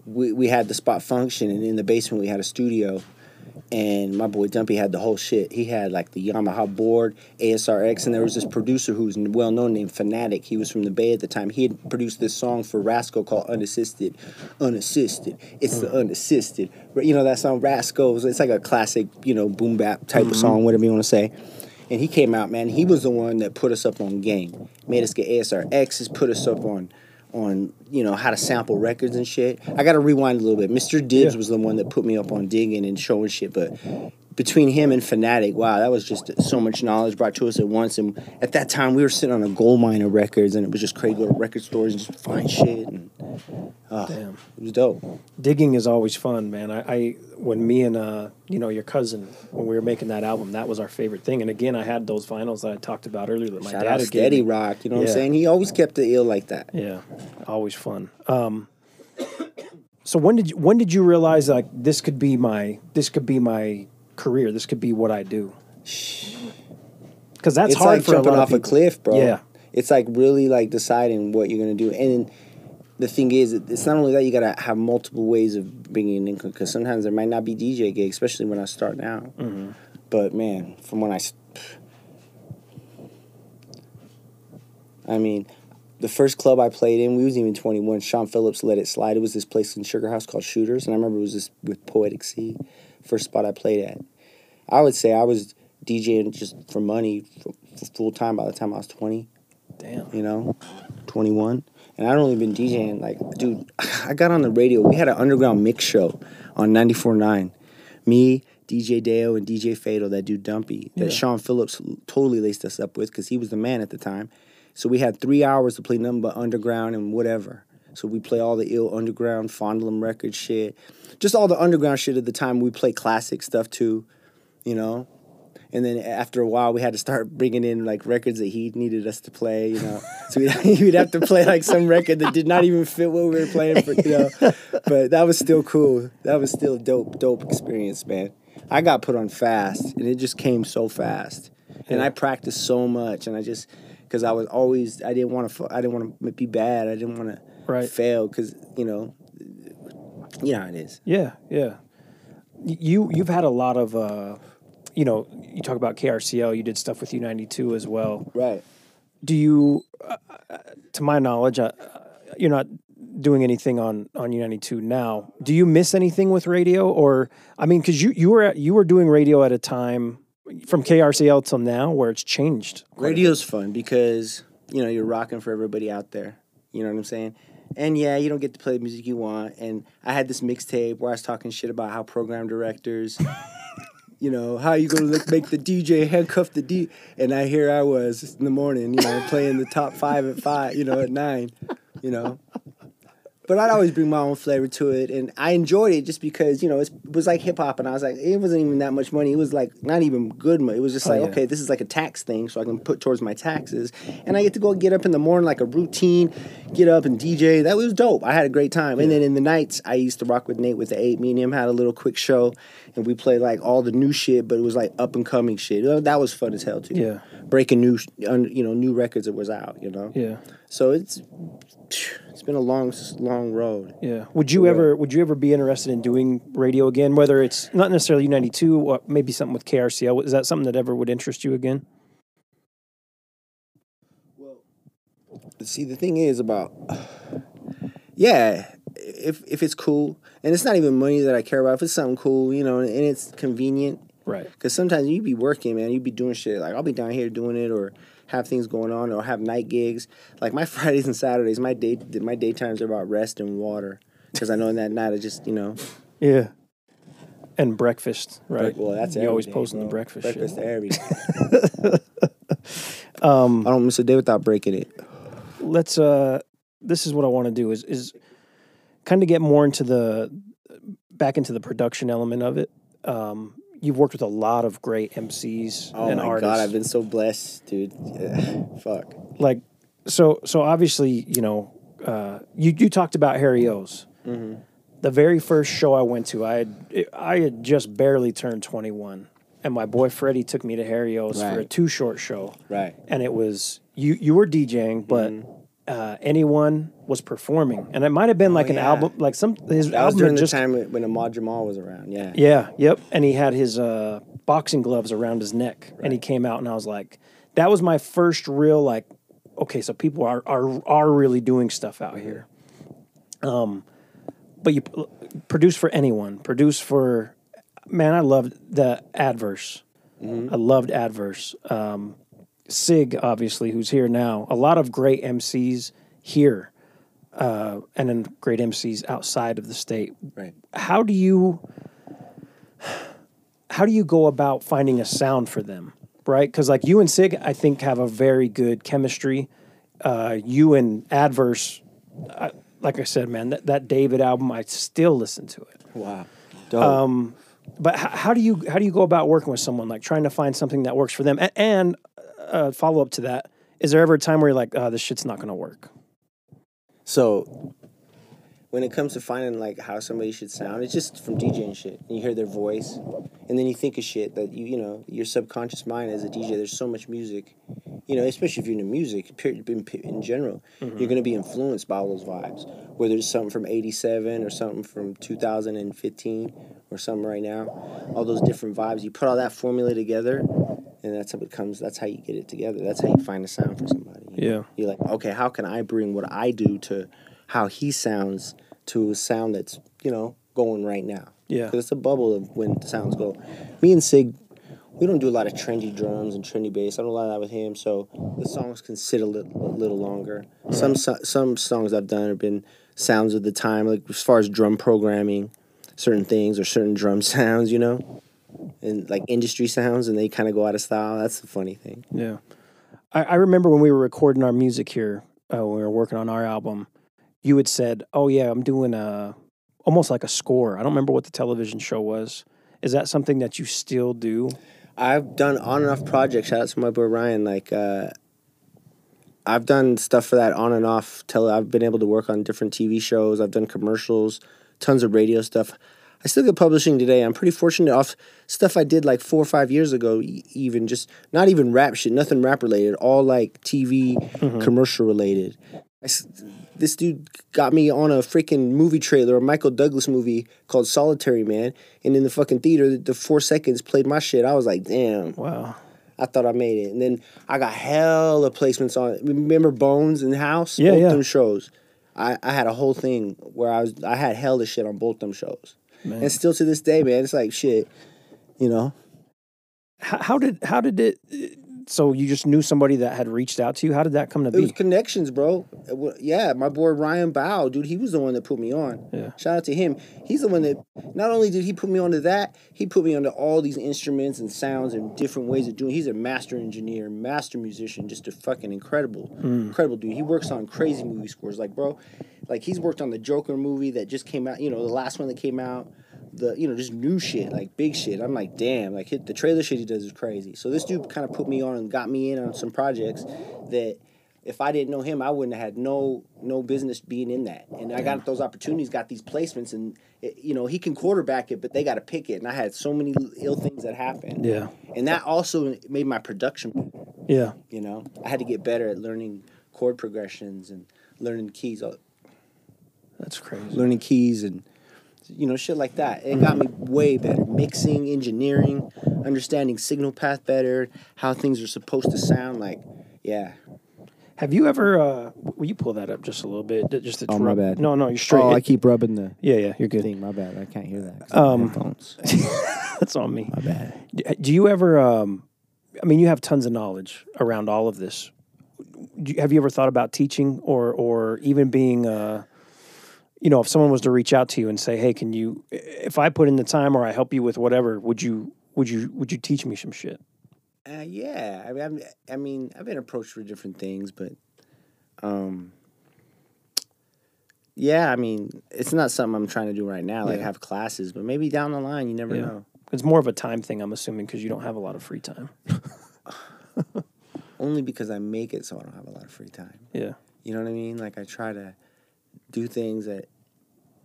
We we had the spot function, and in the basement we had a studio, and my boy Dumpy had the whole shit. He had like the Yamaha board, ASRX, and there was this producer who was well known named Fanatic. He was from the Bay at the time. He had produced this song for Rasco called Unassisted. Unassisted. It's the mm-hmm. unassisted. You know that song Rasco's. It's like a classic, you know, boom bap type of mm-hmm. song, whatever you want to say. And he came out, man. He was the one that put us up on game. Made us get ASRXs, put us up on on you know how to sample records and shit. I got to rewind a little bit. Mr. Dibbs Yeah. was the one that put me up on digging and showing shit, but between him and Fanatic, wow, that was just so much knowledge brought to us at once. And at that time, we were sitting on a gold mine of records, and it was just crazy. little record stores and just find shit, and oh, Damn. it was dope. digging is always fun, man. I, I when me and uh, you know your cousin when we were making that album, that was our favorite thing. And again, I had those vinyls that I talked about earlier that my Shout dad had Steady. Rock, you know what I'm saying? He always kept it ill like that. Yeah, always fun. Um, so when did you, when did you realize like this could be my this could be my career? This could be what I do. Because that's it's hard like for a jumping lot off of a cliff, bro. Yeah. It's like really like deciding what you're gonna do, and the thing is, it's not only that you gotta have multiple ways of bringing in income because sometimes there might not be DJ gigs, especially when I start now. Mm-hmm. But man, from when I, I mean, the first club I played in, we was even 21. Sean Phillips let it slide. It was this place in Sugar House called Shooters, and I remember it was this with Poetic Sea, first spot I played at. I would say I was DJing just for money for, for full time by the time I was 20 Damn. you know, 21. And I'd only been DJing, like, dude, I got on the radio. We had an underground mix show on 94.9. Me, DJ Deo, and DJ Fatal, that dude Dumpy, that Yeah. Sean Phillips totally laced us up with because he was the man at the time. So we had three hours to play nothing but underground and whatever. So we play all the ill underground, Fondle 'Em record shit. Just all the underground shit at the time. We play classic stuff too, you know? And then after a while, we had to start bringing in like records that he needed us to play, you know. So we'd, we'd have to play like some record that did not even fit what we were playing for, you know. But that was still cool. That was still a dope, dope experience, man. I got put on fast, and it just came so fast. And I practiced so much, and I just because I was always I didn't want to I didn't want to be bad. I didn't want to Right. fail because you know, you know how it is. Yeah, yeah. You you've had a lot of uh, you know, you talk about KRCL. You did stuff with U92 as well. Right. Do you, uh, uh, to my knowledge, uh, you're not doing anything on on U92 now. Do you miss anything with radio, or I mean, because you you were at, you were doing radio at a time from KRCL till now where it's changed. Radio's fun because you know you're rocking for everybody out there. You know what I'm saying? And yeah, you don't get to play the music you want. And I had this mixtape where I was talking shit about how program directors, you know, how you gonna look, make the DJ handcuff the D. And I here I was in the morning, you know, playing the top five at five, you know, at nine, you know. But I'd always bring my own flavor to it, and I enjoyed it just because you know it was like hip hop, and I was like, it wasn't even that much money. It was like not even good money. It was just Oh, like, yeah. okay, this is like a tax thing, so I can put towards my taxes, and I get to go get up in the morning like a routine, get up and DJ. That was dope. I had a great time, and then in the nights I used to rock with Nate with the eight. Me and him had a little quick show, and we played like all the new shit, but it was like up and coming shit. Uh, That was fun as hell too. Yeah. breaking new, you know, new records that was out. You know. Yeah, So it's it's been a long, long road. yeah. Would you ever would you ever be interested in doing radio again? Whether it's not necessarily U92, or maybe something with KRCL. Is that something that ever would interest you again? Well, see, the thing is about, yeah, if if it's cool, and it's not even money that I care about. If it's something cool, you know, and it's convenient, Right. because sometimes you be working, man, you be doing shit. Like I'll be down here doing it, or have things going on, or have night gigs. Like my Fridays and Saturdays, my day my daytimes are about rest and water, because I know in that night I just you know, Yeah. And breakfast, right? well that's you always everything, posting the breakfast, breakfast shit. everything. Um, I don't miss a day without breaking it. let's uh this is what I want to do is is kind of get more into the back into the production element of it. Um you've worked with a lot of great MCs Oh and my artists. god, I've been so blessed, dude. Yeah, Fuck. like so so obviously, you know, uh you you talked about Harry O's. Mm-hmm. The very first show I went to, I had I had just barely turned 21. And my boy Freddie took me to Harry O's for a Too Short show. Right. and it was you you were DJing, but Mm-hmm. Uh, anyone was performing, and it might have been like an Oh, yeah. album, like some his That was album during had the just time when Ahmad Jamal was around. Yeah. yeah, yep, and he had his uh, boxing gloves around his neck, and he came out, and I was like, that was my first real like, okay, so people are are are really doing stuff out here. Um, but you p- produce for anyone, produce for man. I loved the adverse. I loved adverse. Um, Cig, obviously, who's here now. A lot of great MCs here, uh, and then great MCs outside of the state. Right. How do you how do you go about finding a sound for them? Right, because like you and Cig, I think have a very good chemistry. Uh, you and Adverse, I, like I said, man, that, that David album, I still listen to it. Wow. Dope. Um, but how, how do you how do you go about working with someone like trying to find something that works for them? And uh, follow up to that, is there ever a time where you're like, oh, this shit's not going to work? so when it comes to finding like how somebody should sound, it's just from DJing shit. And You hear their voice, and then you think of shit that you you know your subconscious mind as a DJ. There's so much music, you know, especially if you're into music period, in, in general, you're gonna be influenced by all those vibes. Whether it's something from '87 or something from 2015 or something right now, all those different vibes. You put all that formula together, and that's how it comes. That's how you get it together. That's how you find a sound for somebody. you know? Yeah. You're like, okay, how can I bring what I do to how he sounds to a sound that's, you know, going right now? Yeah. Because it's a bubble of when the sounds go. Me and Cig, we don't do a lot of trendy drums and trendy bass. I don't do a lot of that with him, so the songs can sit a little, a little longer. Some so- some songs I've done have been sounds of the time, like as far as drum programming, certain things or certain drum sounds, you know, and like industry sounds, and they kind of go out of style. That's the funny thing. Yeah. I, I remember when we were recording our music here, uh, when we were working on our album, you had said, "Oh yeah, I'm doing a almost like a score." I don't remember what the television show was. Is that something that you still do? I've done on and off projects. Shout out to my boy Ryan. Like, uh, I've done stuff for that on and off. Till I've been able to work on different TV shows. I've done commercials, tons of radio stuff. I still get publishing today. I'm pretty fortunate off stuff I did like four or five years ago. Even just not even rap shit, nothing rap related. All like TV mm-hmm. commercial related. I this dude got me on a freaking movie trailer, a Michael Douglas movie called Solitary Man, and in the fucking theater, the, four seconds played my shit. I was like, damn. Wow. I thought I made it. And then I got hella placements on remember Bones in House? Yeah, both yeah. them shows. I, I had a whole thing where I was I had hella shit on both them shows. And still to this day, man, it's like shit. You know? How, how did how did it? So you just knew somebody that had reached out to you. How did that come to It was be? connections, bro. It Yeah, my boy Ryan Bow, dude, he was the one that put me on. Yeah. Shout out to him. He's the one that not only did he put me onto that, he put me onto all these instruments and sounds and different ways of doing. He's a master engineer, master musician, just a fucking incredible, hmm. incredible dude. He works on crazy movie scores, like bro, like he's worked on the Joker movie that just came out. You know, the last one that came out. The you know just new shit like big shit. I'm like damn like hit the trailer shit he does is crazy. So this dude kind of put me on and got me in on some projects that if I didn't know him, I wouldn't have had no no business being in that. And I got those opportunities, got these placements, and it, you know he can quarterback it, but they got to pick it. And I had so many ill things that happened. Yeah. And that also made my production. better, Yeah. You know, I had to get better at learning chord progressions and learning keys, That's crazy. learning keys and you know shit like that. It got me way better mixing, engineering, understanding signal path better, how things are supposed to sound. Like, yeah. Have you ever? uh Will you pull that up just a little bit? Just to Oh, my rub- bad. No, no, you're straight. Oh, I keep rubbing the yeah, yeah, you're good. thing. My bad. I can't hear that. Um, headphones. That's on me. My bad. Do you ever? um I mean, you have tons of knowledge around all of this. Do you, have you ever thought about teaching, or or even being? uh you know, if someone was to reach out to you and say, "Hey, can you? If I put in the time, or I help you with whatever, would you? Would you? Would you teach me some shit?" Uh, yeah, I mean, I'm, I mean, I've been approached for different things, but, um, yeah, I mean, it's not something I'm trying to do right now. Like Yeah. have classes, but maybe down the line, you never Yeah. know. It's more of a time thing, I'm assuming, because you don't have a lot of free time. Only because I make it so I don't have a lot of free time. Yeah. You know what I mean? Like I try to do things that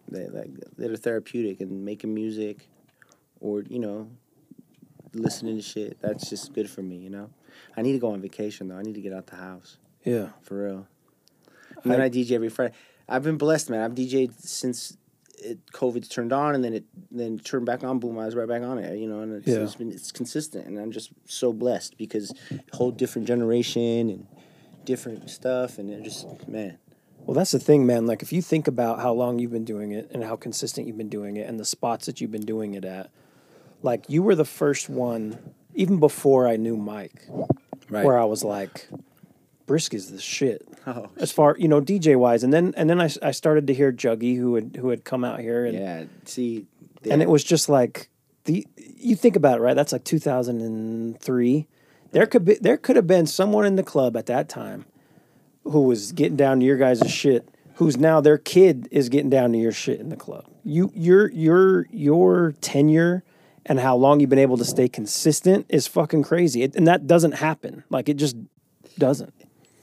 that like that are therapeutic and making music, or you know, listening to shit. That's just good for me. You know, I need to go on vacation though. I need to get out the house. Yeah. for real. And then I- I DJ every Friday. I've been blessed, man. I've DJed since it COVID's turned on, and then it then turned back on. Boom, I was right back on it. You know, and it's, Yeah. it's been it's consistent, and I'm just so blessed because whole different generation and different stuff, and it just man. Well, that's the thing, man. Like, if you think about how long you've been doing it and how consistent you've been doing it and the spots that you've been doing it at, like, you were the first one, even before I knew Mike, Right. where I was like, Brisk is the shit. Oh, As far, you know, DJ wise. And then, and then I, I started to hear Juggy, who had, who had come out here. And, yeah. See, and it was just like, the, you think about it, right? That's like 2003. There could be, there could have been someone in the club at that time who was getting down to your guys' shit, who's now their kid is getting down to your shit in the club. You your your your tenure and how long you've been able to stay consistent is fucking crazy. It, and that doesn't happen. Like it just doesn't.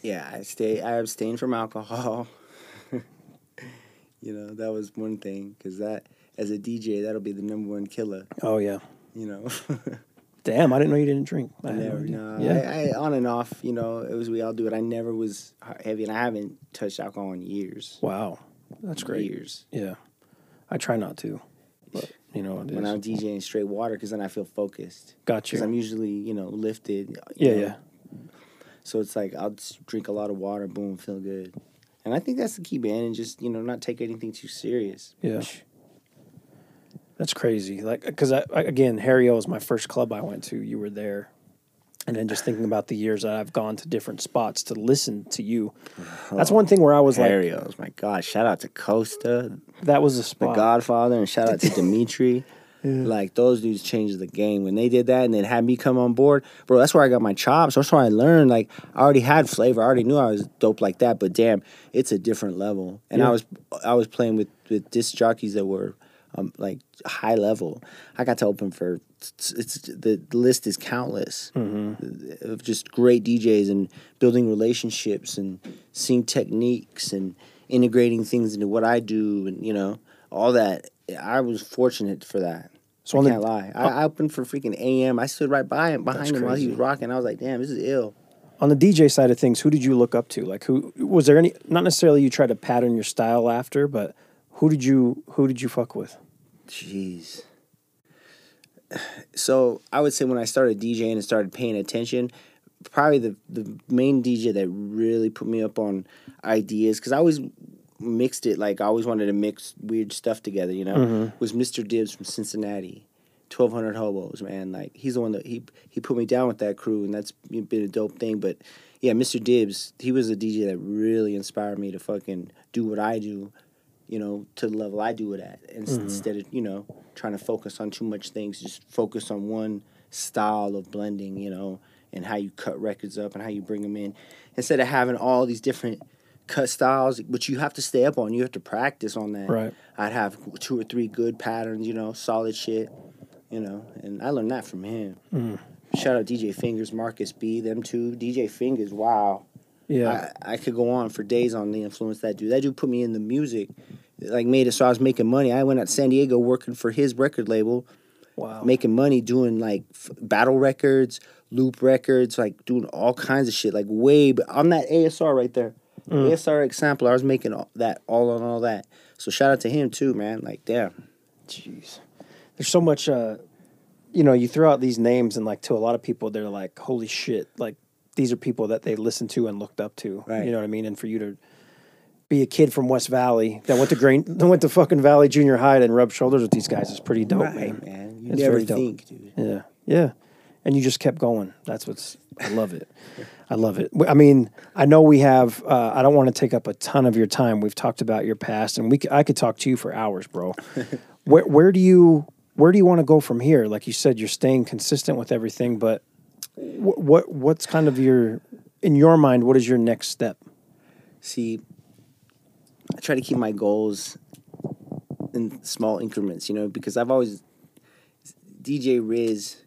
yeah. I stay. I abstain from alcohol. you know, that was one thing because that as a DJ, that'll be the number one killer. Oh yeah. You know. Damn, I didn't know you didn't drink. I Never, no. Yeah. I, I on and off, you know, it was we all do it. I never was heavy, and I haven't touched alcohol in years. wow. That's great. Years. Yeah. I try not to. But you know When I'm. DJing straight water, because then I feel focused. Gotcha. Because I'm usually, you know, lifted. you Yeah, know. yeah. So it's like I'll just drink a lot of water, boom, feel good. And I think that's the key, man, and just you know not take anything too serious. Yeah. That's crazy. Like, because I, I, again, Harry O was my first club I went to. You were there, and then just thinking about the years that I've gone to different spots to listen to you. That's one thing where I was like, Harry O's, my God! Shout out to Costa, that was a the. Godfather, and shout out to Dimitri. Like those dudes changed the game when they did that, and then had me come on board, bro. That's where I got my chops. That's where I learned. Like I already had flavor. I already knew I was dope like that. But damn, it's a different level. And Yeah. I was I was playing with with disc jockeys that were um, like high level. I got to open for it's, it's the list is countless of just great DJs and building relationships and seeing techniques and integrating things into what I do and you know all that. I was fortunate for that. So I can't lie. I, I opened for freaking AM. I stood right by him, behind him while he was rocking. I was like, damn, this is ill. On the DJ side of things, who did you look up to? Like who was there any not necessarily you tried to pattern your style after, but who did you who did you fuck with? Jeez. So I would say when I started DJing and started paying attention, probably the, the main DJ that really put me up on ideas, because I always mixed it, like I always wanted to mix weird stuff together, you know, mm-hmm. was Mr. Dibbs from Cincinnati. 1200 hobos man like he's the one that he he put me down with that crew and that's been a dope thing but yeah mr dibbs he was a dj that really inspired me to fucking do what i do you know, to the level I do it at, and s mm-hmm. instead of you know trying to focus on too much things, just focus on one style of blending, you know, and how you cut records up and how you bring them in, instead of having all these different cut styles, which you have to stay up on. You have to practice on that. Right. I'd have two or three good patterns, you know, solid shit, you know, and I learned that from him. Mm. Shout out DJ Fingers, Marcus B, them two. DJ Fingers, wow. Yeah. I, I could go on for days on the influence that dude. That dude put me in the music, like made it so I was making money. I went out to San Diego working for his record label, wow. making money doing like f- battle records, loop records, like doing all kinds of shit. Like way, but on that ASR right there, ASR X sampler, I was making all that all on all that. So shout out to him too, man. Like damn, Jeez. There's so much uh you know, you throw out these names and like to a lot of people they're like, Holy shit, like these are people that they listened to and looked up to. Right. You know what I mean? And for you to be a kid from West Valley that went to Green that went to fucking Valley Junior High and rub shoulders with these guys is pretty dope, right, man. man. You It's never very dope. think, dude. Yeah, yeah, and you just kept going. That's what's. I love it. I love it. I mean, I know we have. Uh, I don't want to take up a ton of your time. We've talked about your past, and we. I could talk to you for hours, bro. where Where do you Where do you want to go from here? Like you said, you're staying consistent with everything, but wh- what What's kind of your in your mind? What is your next step? See, I try to keep my goals in small increments, you know, because I've always DJ Riz.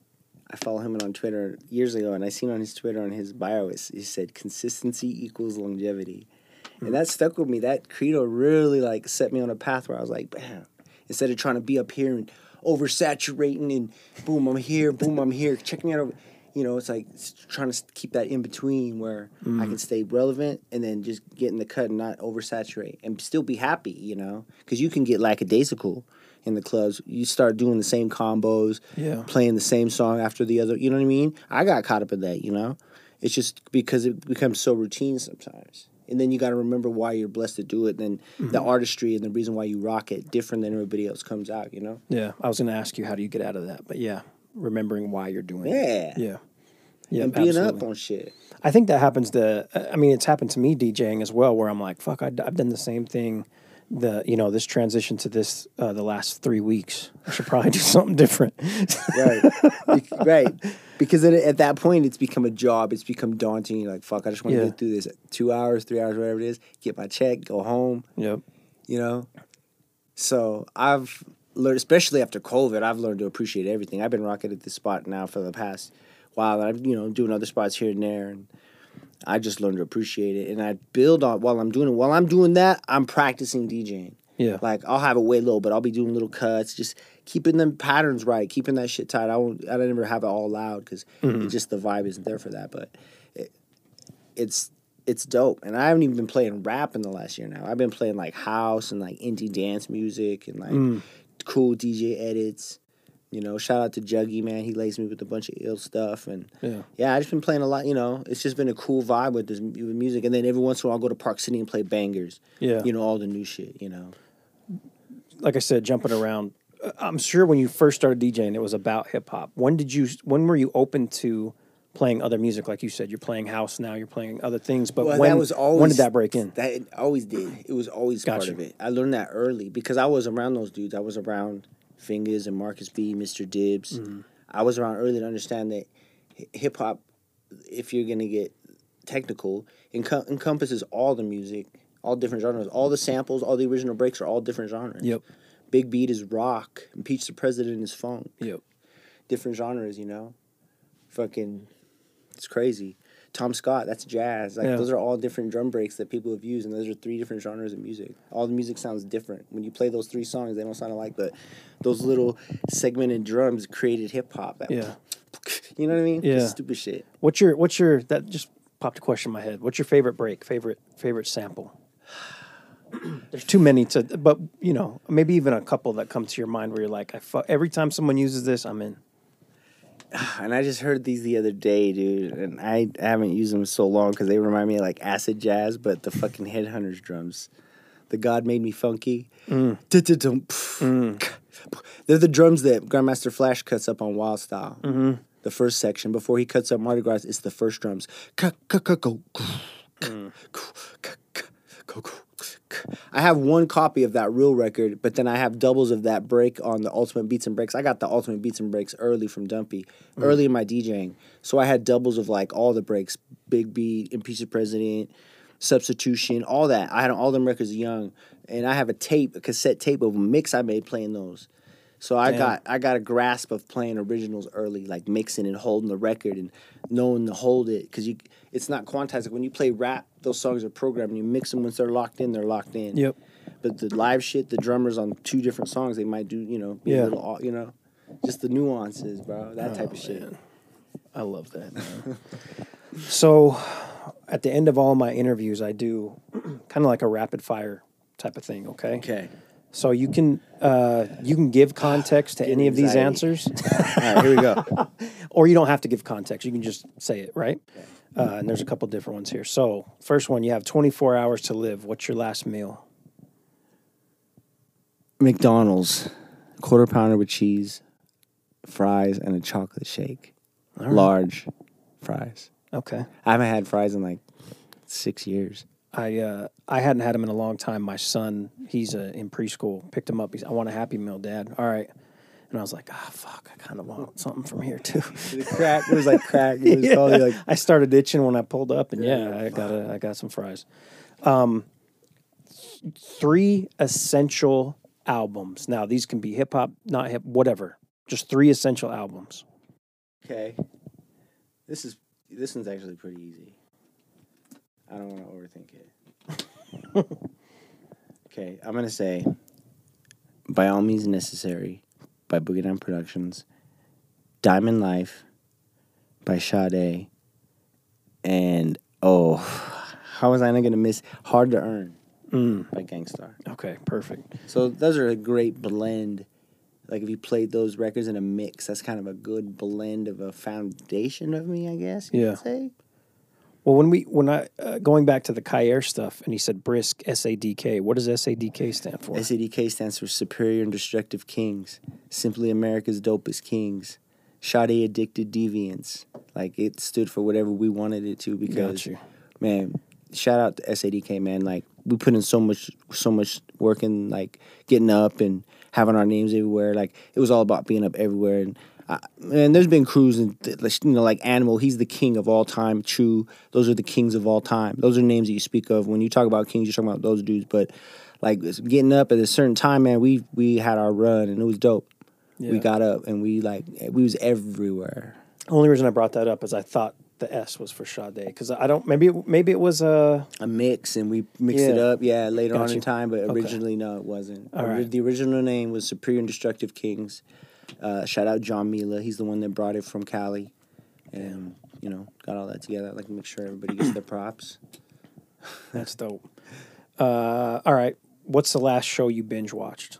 I follow him on Twitter years ago, and I seen on his Twitter on his bio, it, he said consistency equals longevity, and hmm. that stuck with me. That credo really like set me on a path where I was like, bam. Instead of trying to be up here and oversaturating and boom, I'm here, boom, I'm here. Check me out over. You know, it's like trying to keep that in between where I can mm. stay relevant and then just get in the cut and not oversaturate and still be happy. You know, because you can get lackadaisical in the clubs. You start doing the same combos, Yeah. playing the same song after the other. You know what I mean? I got caught up in that. You know, it's just because it becomes so routine sometimes. And then you got to remember why you're blessed to do it. Then the mm-hmm. artistry and the reason why you rock it different than everybody else comes out. You know? Yeah, I was going to ask you how do you get out of that, but yeah, remembering why you're doing it. Yeah. Yeah. Yeah, and being absolutely. up on shit. I think that happens to. I mean, it's happened to me DJing as well, where I'm like, "Fuck, I, have done the same thing." The you know this transition to this uh, the last three weeks. I should probably do something different. right, right. Because at, at that point, it's become a job. It's become daunting. You're like, fuck, I just want to Yeah. get through this two hours, three hours, whatever it is. Get my check, go home. yep. You know. So I've learned, especially after COVID, I've learned to appreciate everything. I've been rocking at this spot now for the past while. and I'm you know doing other spots here and there, and I just learned to appreciate it. And I build on while I'm doing it. While I'm doing that, I'm practicing DJing. Yeah. Like I'll have it way low, but I'll be doing little cuts, just keeping them patterns right, keeping that shit tight. I won't. I don't ever have it all loud because mm-hmm. just the vibe isn't there for that. But it, it's it's dope, and I haven't even been playing rap in the last year now. I've been playing like house and like indie dance music and like mm. Cool DJ edits. You know, shout out to Juggy man. He lays me with a bunch of ill stuff, and Yeah. yeah, I just been playing a lot. You know, it's just been a cool vibe with this with music. And then every once in a while, I'll go to Park City and play bangers. Yeah. you know, all the new shit. You know. Like I said, jumping around. uh, I'm sure when you first started DJing, it was about hip hop. When did you? When were you open to playing other music? Like you said, you're playing house now. You're playing other things. But Well, when that was always when did that break in? That it always did. It was always part of it. I learned that early because I was around those dudes. I was around Fingers and Marcus B, Mr. Dibbs. Mm-hmm. I was around early to understand that hip hop, if you're gonna get technical, encom- encompasses all the music, all different genres, all the samples, all the original breaks are all different genres. Yep. Big Beat is rock. Impeach the President is funk. Yep. Different genres, you know. Fucking, it's crazy. Tom Scott, that's jazz. Like Yeah. those are all different drum breaks that people have used, and those are three different genres of music. All the music sounds different when you play those three songs. They don't sound alike, but those little segmented drums created hip hop. Yeah. you know what I mean? Yeah. Just stupid shit. What's your what's your that just popped a question in my head. What's your favorite break? Favorite favorite sample? There's too many to, but you know, maybe even a couple that come to your mind where you're like, I fu- every time someone uses this, I'm in. And I just heard these the other day, dude, and I haven't used them so long because they remind me of like acid jazz, but the fucking Headhunters drums. The God Made Me Funky. Mm. Du-du-dum. Mm. They're the drums that Grandmaster Flash cuts up on Wild Style. Mm-hmm. The first section before he cuts up Mardi Gras, it's the first drums. I have one copy of that real record, but then I have doubles of that break on the Ultimate Beats and Breaks. I got the Ultimate Beats and Breaks early from Dumpy, mm. early in my DJing. So I had doubles of like all the breaks, Big Beat, Impeach the President, Substitution, all that. I had all them records young, and I have a tape, a cassette tape of a mix I made playing those. So I Damn. got I got a grasp of playing originals early, like mixing and holding the record and knowing to hold it because you it's not quantized. Like when you play rap, those songs are programmed. And you mix them once they're locked in, they're locked in. Yep. But the live shit, the drummers on two different songs, they might do you know be Yeah. a little you know, just the nuances, bro. That oh, type of shit. I love that. so, at the end of all my interviews, I do kind of like a rapid fire type of thing. Okay. Okay. So you can uh, you can give context to Getting any of these answers, All right, here we go. or you don't have to give context. You can just say it, right? Uh, and there's a couple different ones here. So, first one, you have 24 hours to live. What's your last meal? McDonald's, quarter pounder with cheese, fries, and a chocolate shake. Large fries. Okay. I haven't had fries in like six years. I uh, I hadn't had him in a long time. My son, he's uh, in preschool. Picked him up. He's, I want a Happy Meal, Dad. All right. And I was like, ah, fuck. I kind of want something from here too. The crack. It was like crack. It was Yeah. probably like I started itching when I pulled up, and yeah, I got a, I got some fries. Um, th- three essential albums. Now these can be hip hop, not hip, whatever. Just three essential albums. okay. This is this one's actually pretty easy. I don't want to overthink it. okay, I'm gonna say, by all means necessary, by Boogie Down Productions, Diamond Life, by Sade, and oh, how was I not gonna miss Hard to Earn Mm. by Gang Starr. Okay, perfect. So those are a great blend. Like if you played those records in a mix, that's kind of a good blend of a foundation of me, I guess. You Yeah. Could say. Well, when we when I uh, going back to the Kair stuff, and he said brisk S A D K. What does S A D K stand for? SADK stands for Superior and Destructive Kings. Simply America's Dopest Kings. Sade Addicted Deviants. Like it stood for whatever we wanted it to because man, shout out to SADK, man. Like we put in so much, so much work in like getting up and having our names everywhere. Like it was all about being up everywhere. And uh, man, there's been crews and you know, like Animal. He's the king of all time. True, those are the kings of all time. Those are names that you speak of when you talk about kings. You're talking about those dudes. But like getting up at a certain time, man, we we had our run and it was dope. We got up and we like we was everywhere. The Only reason I brought that up is I thought the S was for Sade because I don't maybe it- maybe it was uh a mix and we mixed it up yeah later Got on in time but Okay. originally no it wasn't All right. the original name was superior and destructive kings uh, shout out john mila. He's the one that brought it from cali. And you know got all that together. I'd like to make sure everybody gets their props. That's dope. Uh, all right, what's the last show you binge watched?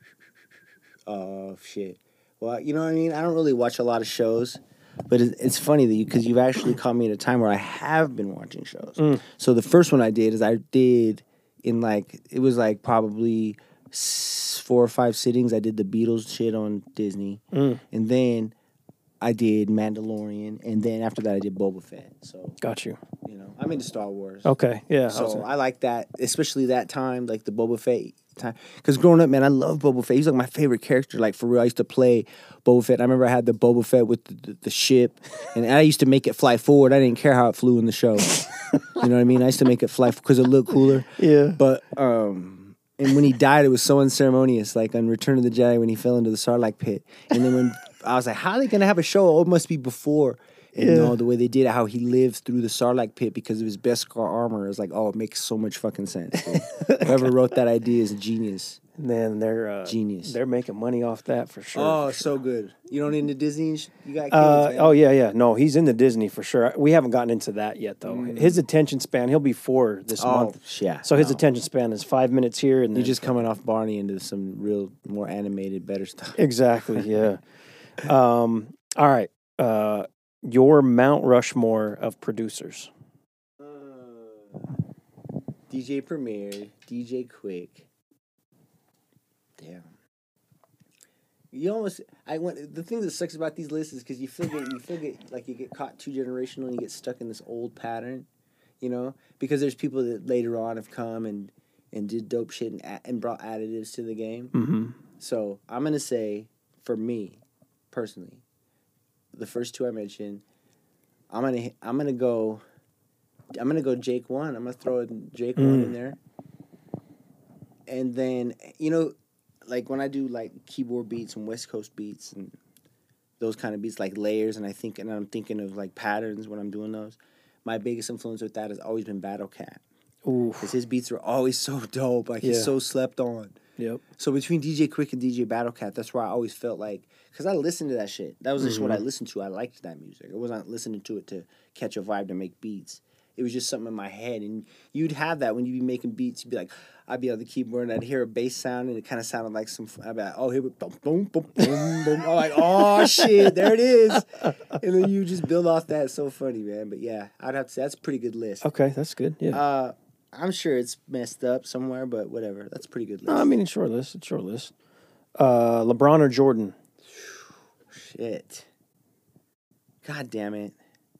oh shit. Well you know what i mean? I don't really watch a lot of shows but it, it's funny that you because you've actually caught me at a time where i have been watching shows. So the first one i did is i did in like it was like probably four or five sittings i did the beatles shit on disney and then i did mandalorian and then after that i did boba fett so Got you. you know i'm into star wars Okay, yeah. I so I like that, especially that time, like the Boba Fett time. Because growing up, man, I love Boba Fett. He's like my favorite character. Like for real, I used to play Boba Fett. I remember I had the Boba Fett with the, the, the ship, and I used to make it fly forward. I didn't care how it flew in the show. you know what I mean? I used to make it fly because it looked cooler. Yeah. But um, and when he died, it was so unceremonious. Like on Return of the Jedi, when he fell into the Sarlacc pit, and then when I was like, "How are they gonna have a show? Oh, it must be before." And Yeah. no, the way they did it, how he lived through the Sarlacc pit because of his Beskar armor, I was like, "Oh, it makes so much fucking sense." dude. Whoever wrote that idea is a genius. Man, they're uh, Genius. They're making money off that for sure. Oh, so good. You don't into Disney? You got kids, Uh, oh yeah, yeah. No, he's into Disney for sure. We haven't gotten into that yet though. His attention span, he'll be four this Mm. Oh, month. yeah, So his no. attention span is five minutes here, and You're just coming off Barney into some real, more animated, better stuff. exactly, yeah. um, all right. Uh, your Mount Rushmore of producers. DJ Premier, DJ Quik. Damn. You almost I went the thing that sucks about these lists is because you feel get you feel get like you get caught too generational and you get stuck in this old pattern, you know? Because there's people that later on have come and and did dope shit and and brought additives to the game. Mm-hmm. So I'm gonna say, for me, personally, the first two I mentioned, I'm gonna I'm gonna go, I'm gonna go Jake one. I'm gonna throw Jake one in mm. there, and then you know, like when I do like keyboard beats and West Coast beats and those kind of beats, like layers, and I think and I'm thinking of like patterns when I'm doing those. My biggest influence with that has always been Battle Cat Ooh. because his beats are always so dope. Like he's so slept on. Yep. So between DJ Quik and DJ Battlecat, that's where I always felt like, because I listened to that shit. That was just what I listened to. I liked that music. I wasn't listening to it to catch a vibe to make beats. It was just something in my head, and you'd have that when you'd be making beats. You'd be like, I'd be on the keyboard and I'd hear a bass sound, and it kind of sounded like some. I'd be like, oh, here we boom, boom, boom, boom, boom. I'm like, oh shit, there it is. And then you just build off that. It's so funny, man. But yeah, I'd have to say that's a pretty good list. Okay, that's good. Yeah. Uh, I'm sure it's messed up somewhere, but whatever. That's a pretty good list. no, I mean, it's short list. It's short list. Uh, LeBron or Jordan? Shit. God damn it.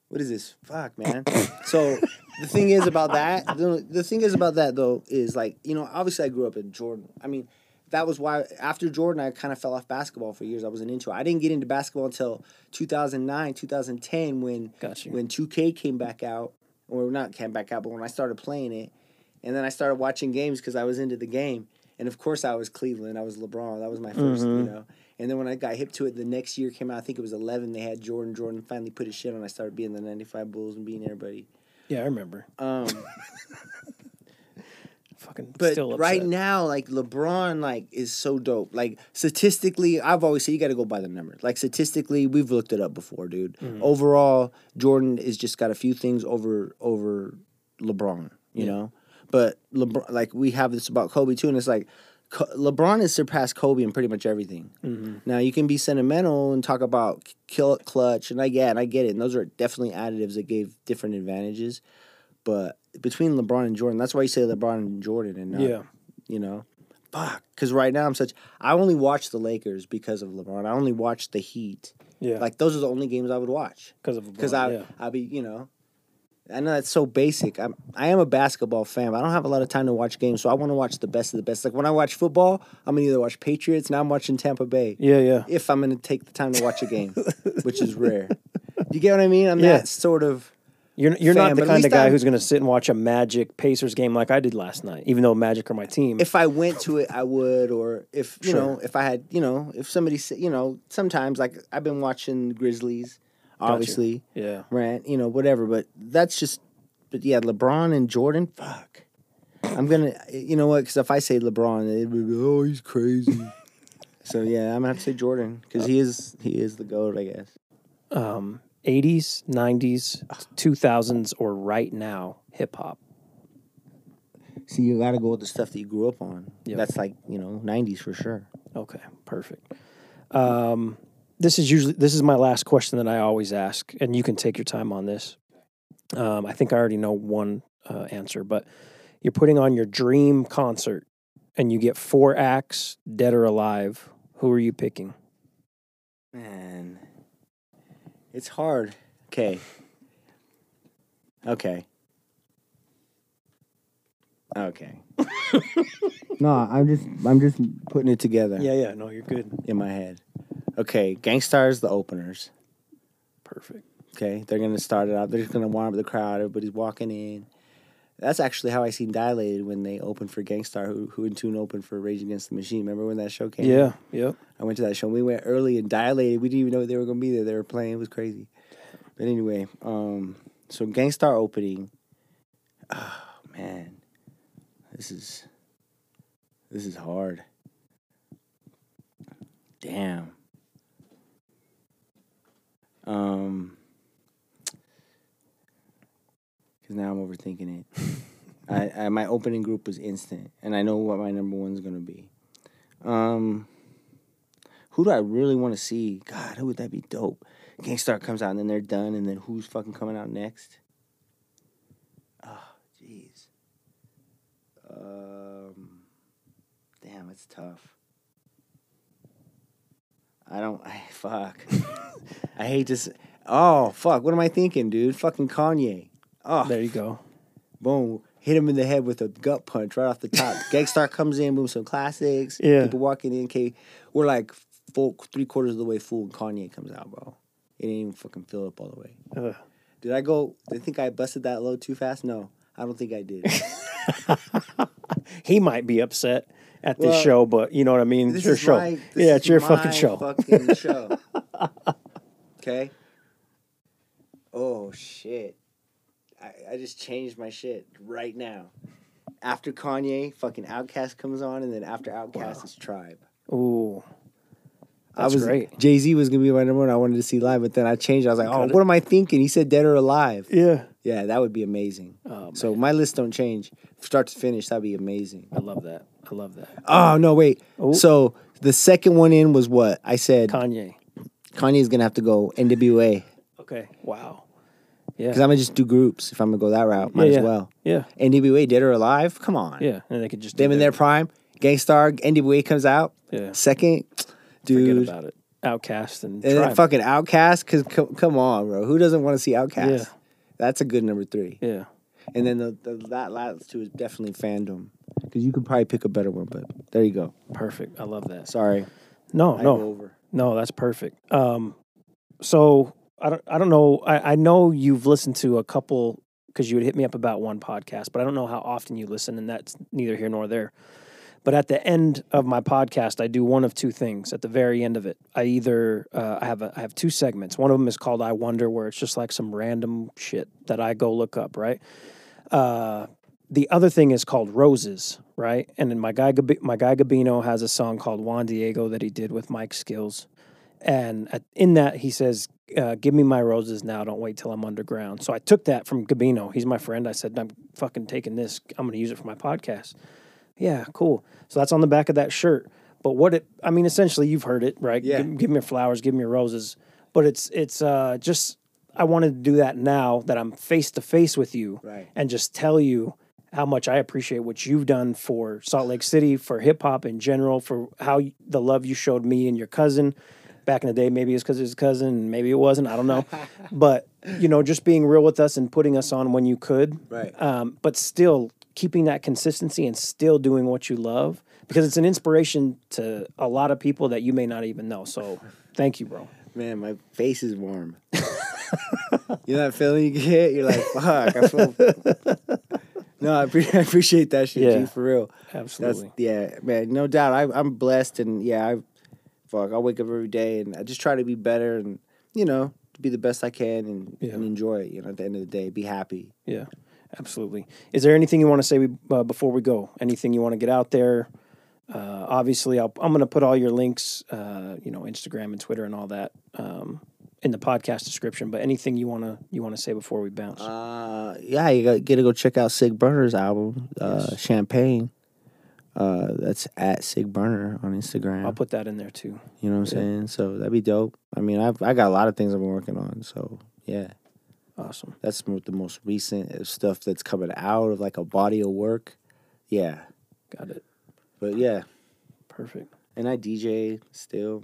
What is this? Fuck, man. so the thing is about that, the, the thing is about that though, is like, you know, obviously I grew up in Jordan. I mean, that was why after Jordan I kind of fell off basketball for years. I wasn't into it. I didn't get into basketball until 2009, 2010 when Gotcha. when 2K came back out, or not came back out, but when I started playing it, and then I started watching games because I was into the game. And of course, I was Cleveland. I was LeBron. That was my 1st you know. And then when I got hip to it, the next year came out. I think it was 11. They had Jordan. Jordan finally put his shit on. I started being the 95 Bulls and being everybody. Yeah, I remember. Um, Fucking but still upset. right now, like LeBron, like is so dope. Like statistically, I've always said you got to go by the numbers. Like statistically, we've looked it up before, dude. Mm-hmm. Overall, Jordan is just got a few things over over LeBron. You know, but LeBron, like we have this about Kobe too, and it's like. LeBron has surpassed Kobe in pretty much everything. Mm-hmm. Now you can be sentimental and talk about kill clutch, and I get, and I get it, and those are definitely additives that gave different advantages. But between LeBron and Jordan, that's why you say LeBron and Jordan, and not, Yeah. you know, fuck. Because right now I'm such. I only watch the Lakers because of LeBron. I only watch the Heat. Yeah. Like those are the only games I would watch because of because I yeah. I'll be you know. I know that's so basic. I'm I am a basketball fan, but I don't have a lot of time to watch games, so I want to watch the best of the best. Like when I watch football, I'm gonna either watch Patriots. Now I'm watching Tampa Bay. Yeah, yeah. If I'm gonna take the time to watch a game, which is rare. You get what I mean? I'm Yeah. that sort of. You're you're fan, not the kind of guy I'm- who's going to sit and watch a Magic Pacers game like I did last night, even though Magic are my team. If I went to it, I would. Or if you Sure. know, if I had, you know, if somebody said, you know, sometimes like I've been watching Grizzlies, obviously. yeah. rant, you know, whatever. But that's just, but yeah, LeBron and Jordan, fuck. I'm gonna, you know what? Because if I say LeBron, it would be, oh, he's crazy. so yeah, I'm gonna have to say Jordan because he is he is the goat, I guess. Um, 80s, 90s, 2000s, or right now hip hop. See, you got to go with the stuff that you grew up on. Yep. That's like you know, '90s for sure. Okay, perfect. Um, this is usually this is my last question that I always ask, and you can take your time on this. Um, I think I already know one uh, answer, but you're putting on your dream concert, and you get four acts, dead or alive. Who are you picking? Man, it's hard. Okay. Okay. Okay. no, I'm just I'm just putting it together. Yeah, yeah, no, you're good. in my head. Okay, Gang Starr's, the openers. Perfect. Okay, they're gonna start it out. They're just gonna warm up the crowd. Everybody's walking in. That's actually how I seen Dilated when they opened for Gang Starr, who who in tune opened for Rage Against the Machine. Remember when that show came? Yeah. Yep. I went to that show. We went early and Dilated. We didn't even know they were gonna be there. They were playing. It was crazy. But anyway, um, so Gang Starr opening. Oh man, this is this is hard. Damn. Um, because now I'm overthinking it. I, I my opening group was instant, and I know what my number one's gonna be. Um, who do I really want to see? God, who would that be dope? Gang Starr comes out and then they're done, and then who's fucking coming out next? Oh, jeez. Um, damn, it's tough. I don't. I fuck. I hate this. Oh fuck! What am I thinking, dude? Fucking Kanye. Oh, There you go. boom! Hit him in the head with a gut punch right off the top. Gang Starr comes in, moves some classics. Yeah. People walking in. K. We're like full, three quarters of the way full, and Kanye comes out, bro. It ain't even fucking fill up all the way. Ugh. Did I go? Did I think I busted that load too fast? No, I don't think I did. He might be upset at this Well, show, but you know what I mean. This it's your show. my- this yeah, it's your fucking show. Fucking show. Okay. Oh shit! I, I just changed my shit right now. After Kanye, fucking OutKast comes on, and then after OutKast is Tribe. Ooh, I That's was great. Jay Z was gonna be my number one. I wanted to see live, but then I changed. I was like, oh, what am I thinking? He said Dead or Alive. yeah. Yeah, that would be amazing. Oh, so my list don't change, start to finish. That'd be amazing. I love that. I love that. Oh no, wait. Oh. So the second one in was what I said. Kanye. Kanye's gonna have to go NWA Okay. Wow. Yeah. because I'm gonna just do groups if I'm gonna go that route. Might yeah, as yeah. well. Yeah. NWA, Dead or Alive. Come on. Yeah. And they could just Them in their prime. Gang Starr. NWA comes out. Yeah. Second, Dude. Forget about it. OutKast and, And then fucking OutKast. Cause come, come on, bro. Who doesn't want to see OutKast? Yeah. That's a good number three. Yeah. And then the, the that last two is definitely fandom. Because you could probably pick a better one, but there you go. Perfect. I love that. Sorry. No, I no. No, that's perfect. Um, so I don't, I don't know. I, I know you've listened to a couple because you would hit me up about one podcast, but I don't know how often you listen, and that's neither here nor there. But at the end of my podcast, I do one of two things. At the very end of it, I either uh, I have a, I have two segments. One of them is called "I Wonder," where it's just like some random shit that I go look up. Right. Uh, the other thing is called Roses, right? And then my guy my guy Gabino has a song called Juan Diego that he did with Mike Skills, and at, in that he says, uh, "Give me my roses now, don't wait till I'm underground." So I took that from Gabino. He's my friend. I said, "I'm fucking taking this. I'm going to use it for my podcast." Yeah, cool. So that's on the back of that shirt. But what it, I mean, essentially, you've heard it, right? Yeah. Give, give me your flowers, give me your roses. But it's it's uh, just I wanted to do that now that I'm face to face with you, Right. and just tell you how much I appreciate what you've done for Salt Lake City, for hip hop in general, for how y- the love you showed me and your cousin back in the day. Maybe it's because it's cousin, maybe it wasn't. I don't know. but you know, just being real with us and putting us on when you could, Right. um, but still keeping that consistency and still doing what you love because it's an inspiration to a lot of people that you may not even know. So thank you, bro. Man, my face is warm. you know that feeling you get? You're like, fuck. I feel. no, I, pre- I appreciate that shit, Yeah. G, for real. Absolutely. That's yeah, man. No doubt. I, I'm blessed, and yeah, I fuck. I wake up every day, and I just try to be better, and you know, to be the best I can, and, Yeah. and enjoy it. You know, at the end of the day, be happy. Yeah, absolutely. Is there anything you want to say we- uh, before we go? Anything you want to get out there? Uh, obviously, I'll, I'm going to put all your links, uh, you know, Instagram and Twitter and all that, um, in the podcast description. But anything you want to you want to say before we bounce? Uh, yeah, you got get to go check out Cig Burna's album, uh, Yes. Champain. Uh, that's at Cig Burna on Instagram. I'll put that in there too. You know what I'm Yeah. saying? So that'd be dope. I mean, I've I got a lot of things I've been working on. So yeah, Awesome. that's the most recent uh, stuff that's coming out of like a body of work. Yeah, Got it. but yeah, Perfect. and I DJ still.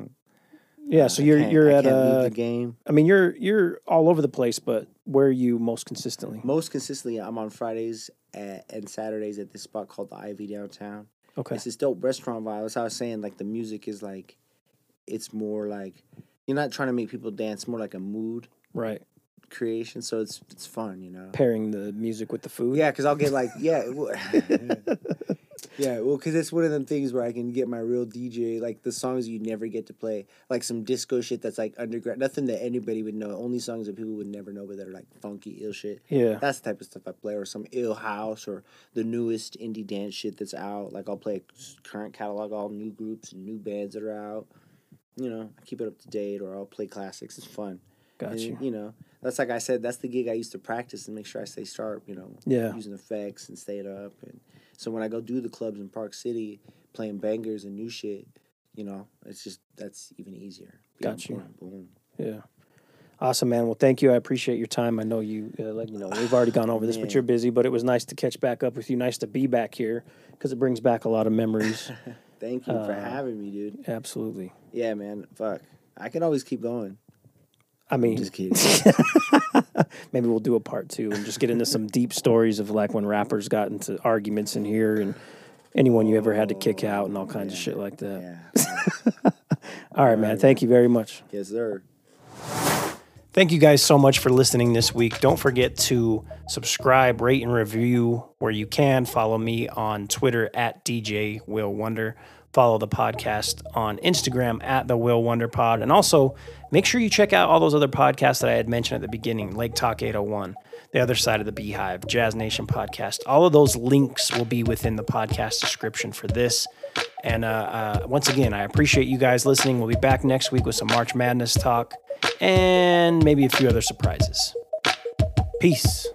Yeah. So you're you're at the game. I mean, you're you're all over the place, but where are you most consistently? Most consistently, I'm on Fridays at, and Saturdays at this spot called the Ivy downtown. Okay. It's this dope restaurant vibe. That's how I was saying. Like the music is like, it's more like you're not trying to make people dance. More like a mood. Right. creation, so it's it's fun, you know. Pairing the music with the food. Yeah, because I'll get like yeah, yeah. Well, because it's one of them things where I can get my real DJ like the songs you never get to play, like some disco shit that's like underground, nothing that anybody would know, only songs that people would never know, but that are like funky ill shit. Yeah. That's the type of stuff I play, or some ill house, or the newest indie dance shit that's out. Like I'll play current catalog, all new groups and new bands that are out. You know, I keep it up to date, or I'll play classics. It's fun. Got And, you. You know, that's like I said. That's the gig I used to practice and make sure I stay sharp. You know, Yeah. using effects and staying up. And so when I go do the clubs in Park City, playing bangers and new shit, you know, it's just that's even easier. Got you. Boom. Yeah. Awesome, man. Well, thank you. I appreciate your time. I know you, uh, like you know, we've already gone over this, but you're busy. But it was nice to catch back up with you. Nice to be back here because it brings back a lot of memories. Thank you for Uh, having me, dude. Absolutely. Yeah, man. Fuck, I can always keep going. I mean, Just kidding. maybe we'll do a part two and just get into some deep stories of like when rappers got into arguments in here and anyone you ever had to kick out and all kinds of shit like that. yeah. All right, man. Thank you very much. yes, sir. Thank you guys so much for listening this week. Don't forget to subscribe, rate, and review where you can. Follow me on Twitter at DJ Will Wonder. Follow the podcast on Instagram at the Will Wonder Pod. And also make sure you check out all those other podcasts that I had mentioned at the beginning Lake Talk 801, The Other Side of the Beehive, Jazz Nation Podcast. All of those links will be within the podcast description for this. And uh, uh, once again, I appreciate you guys listening. We'll be back next week with some March Madness talk and maybe a few other surprises. Peace.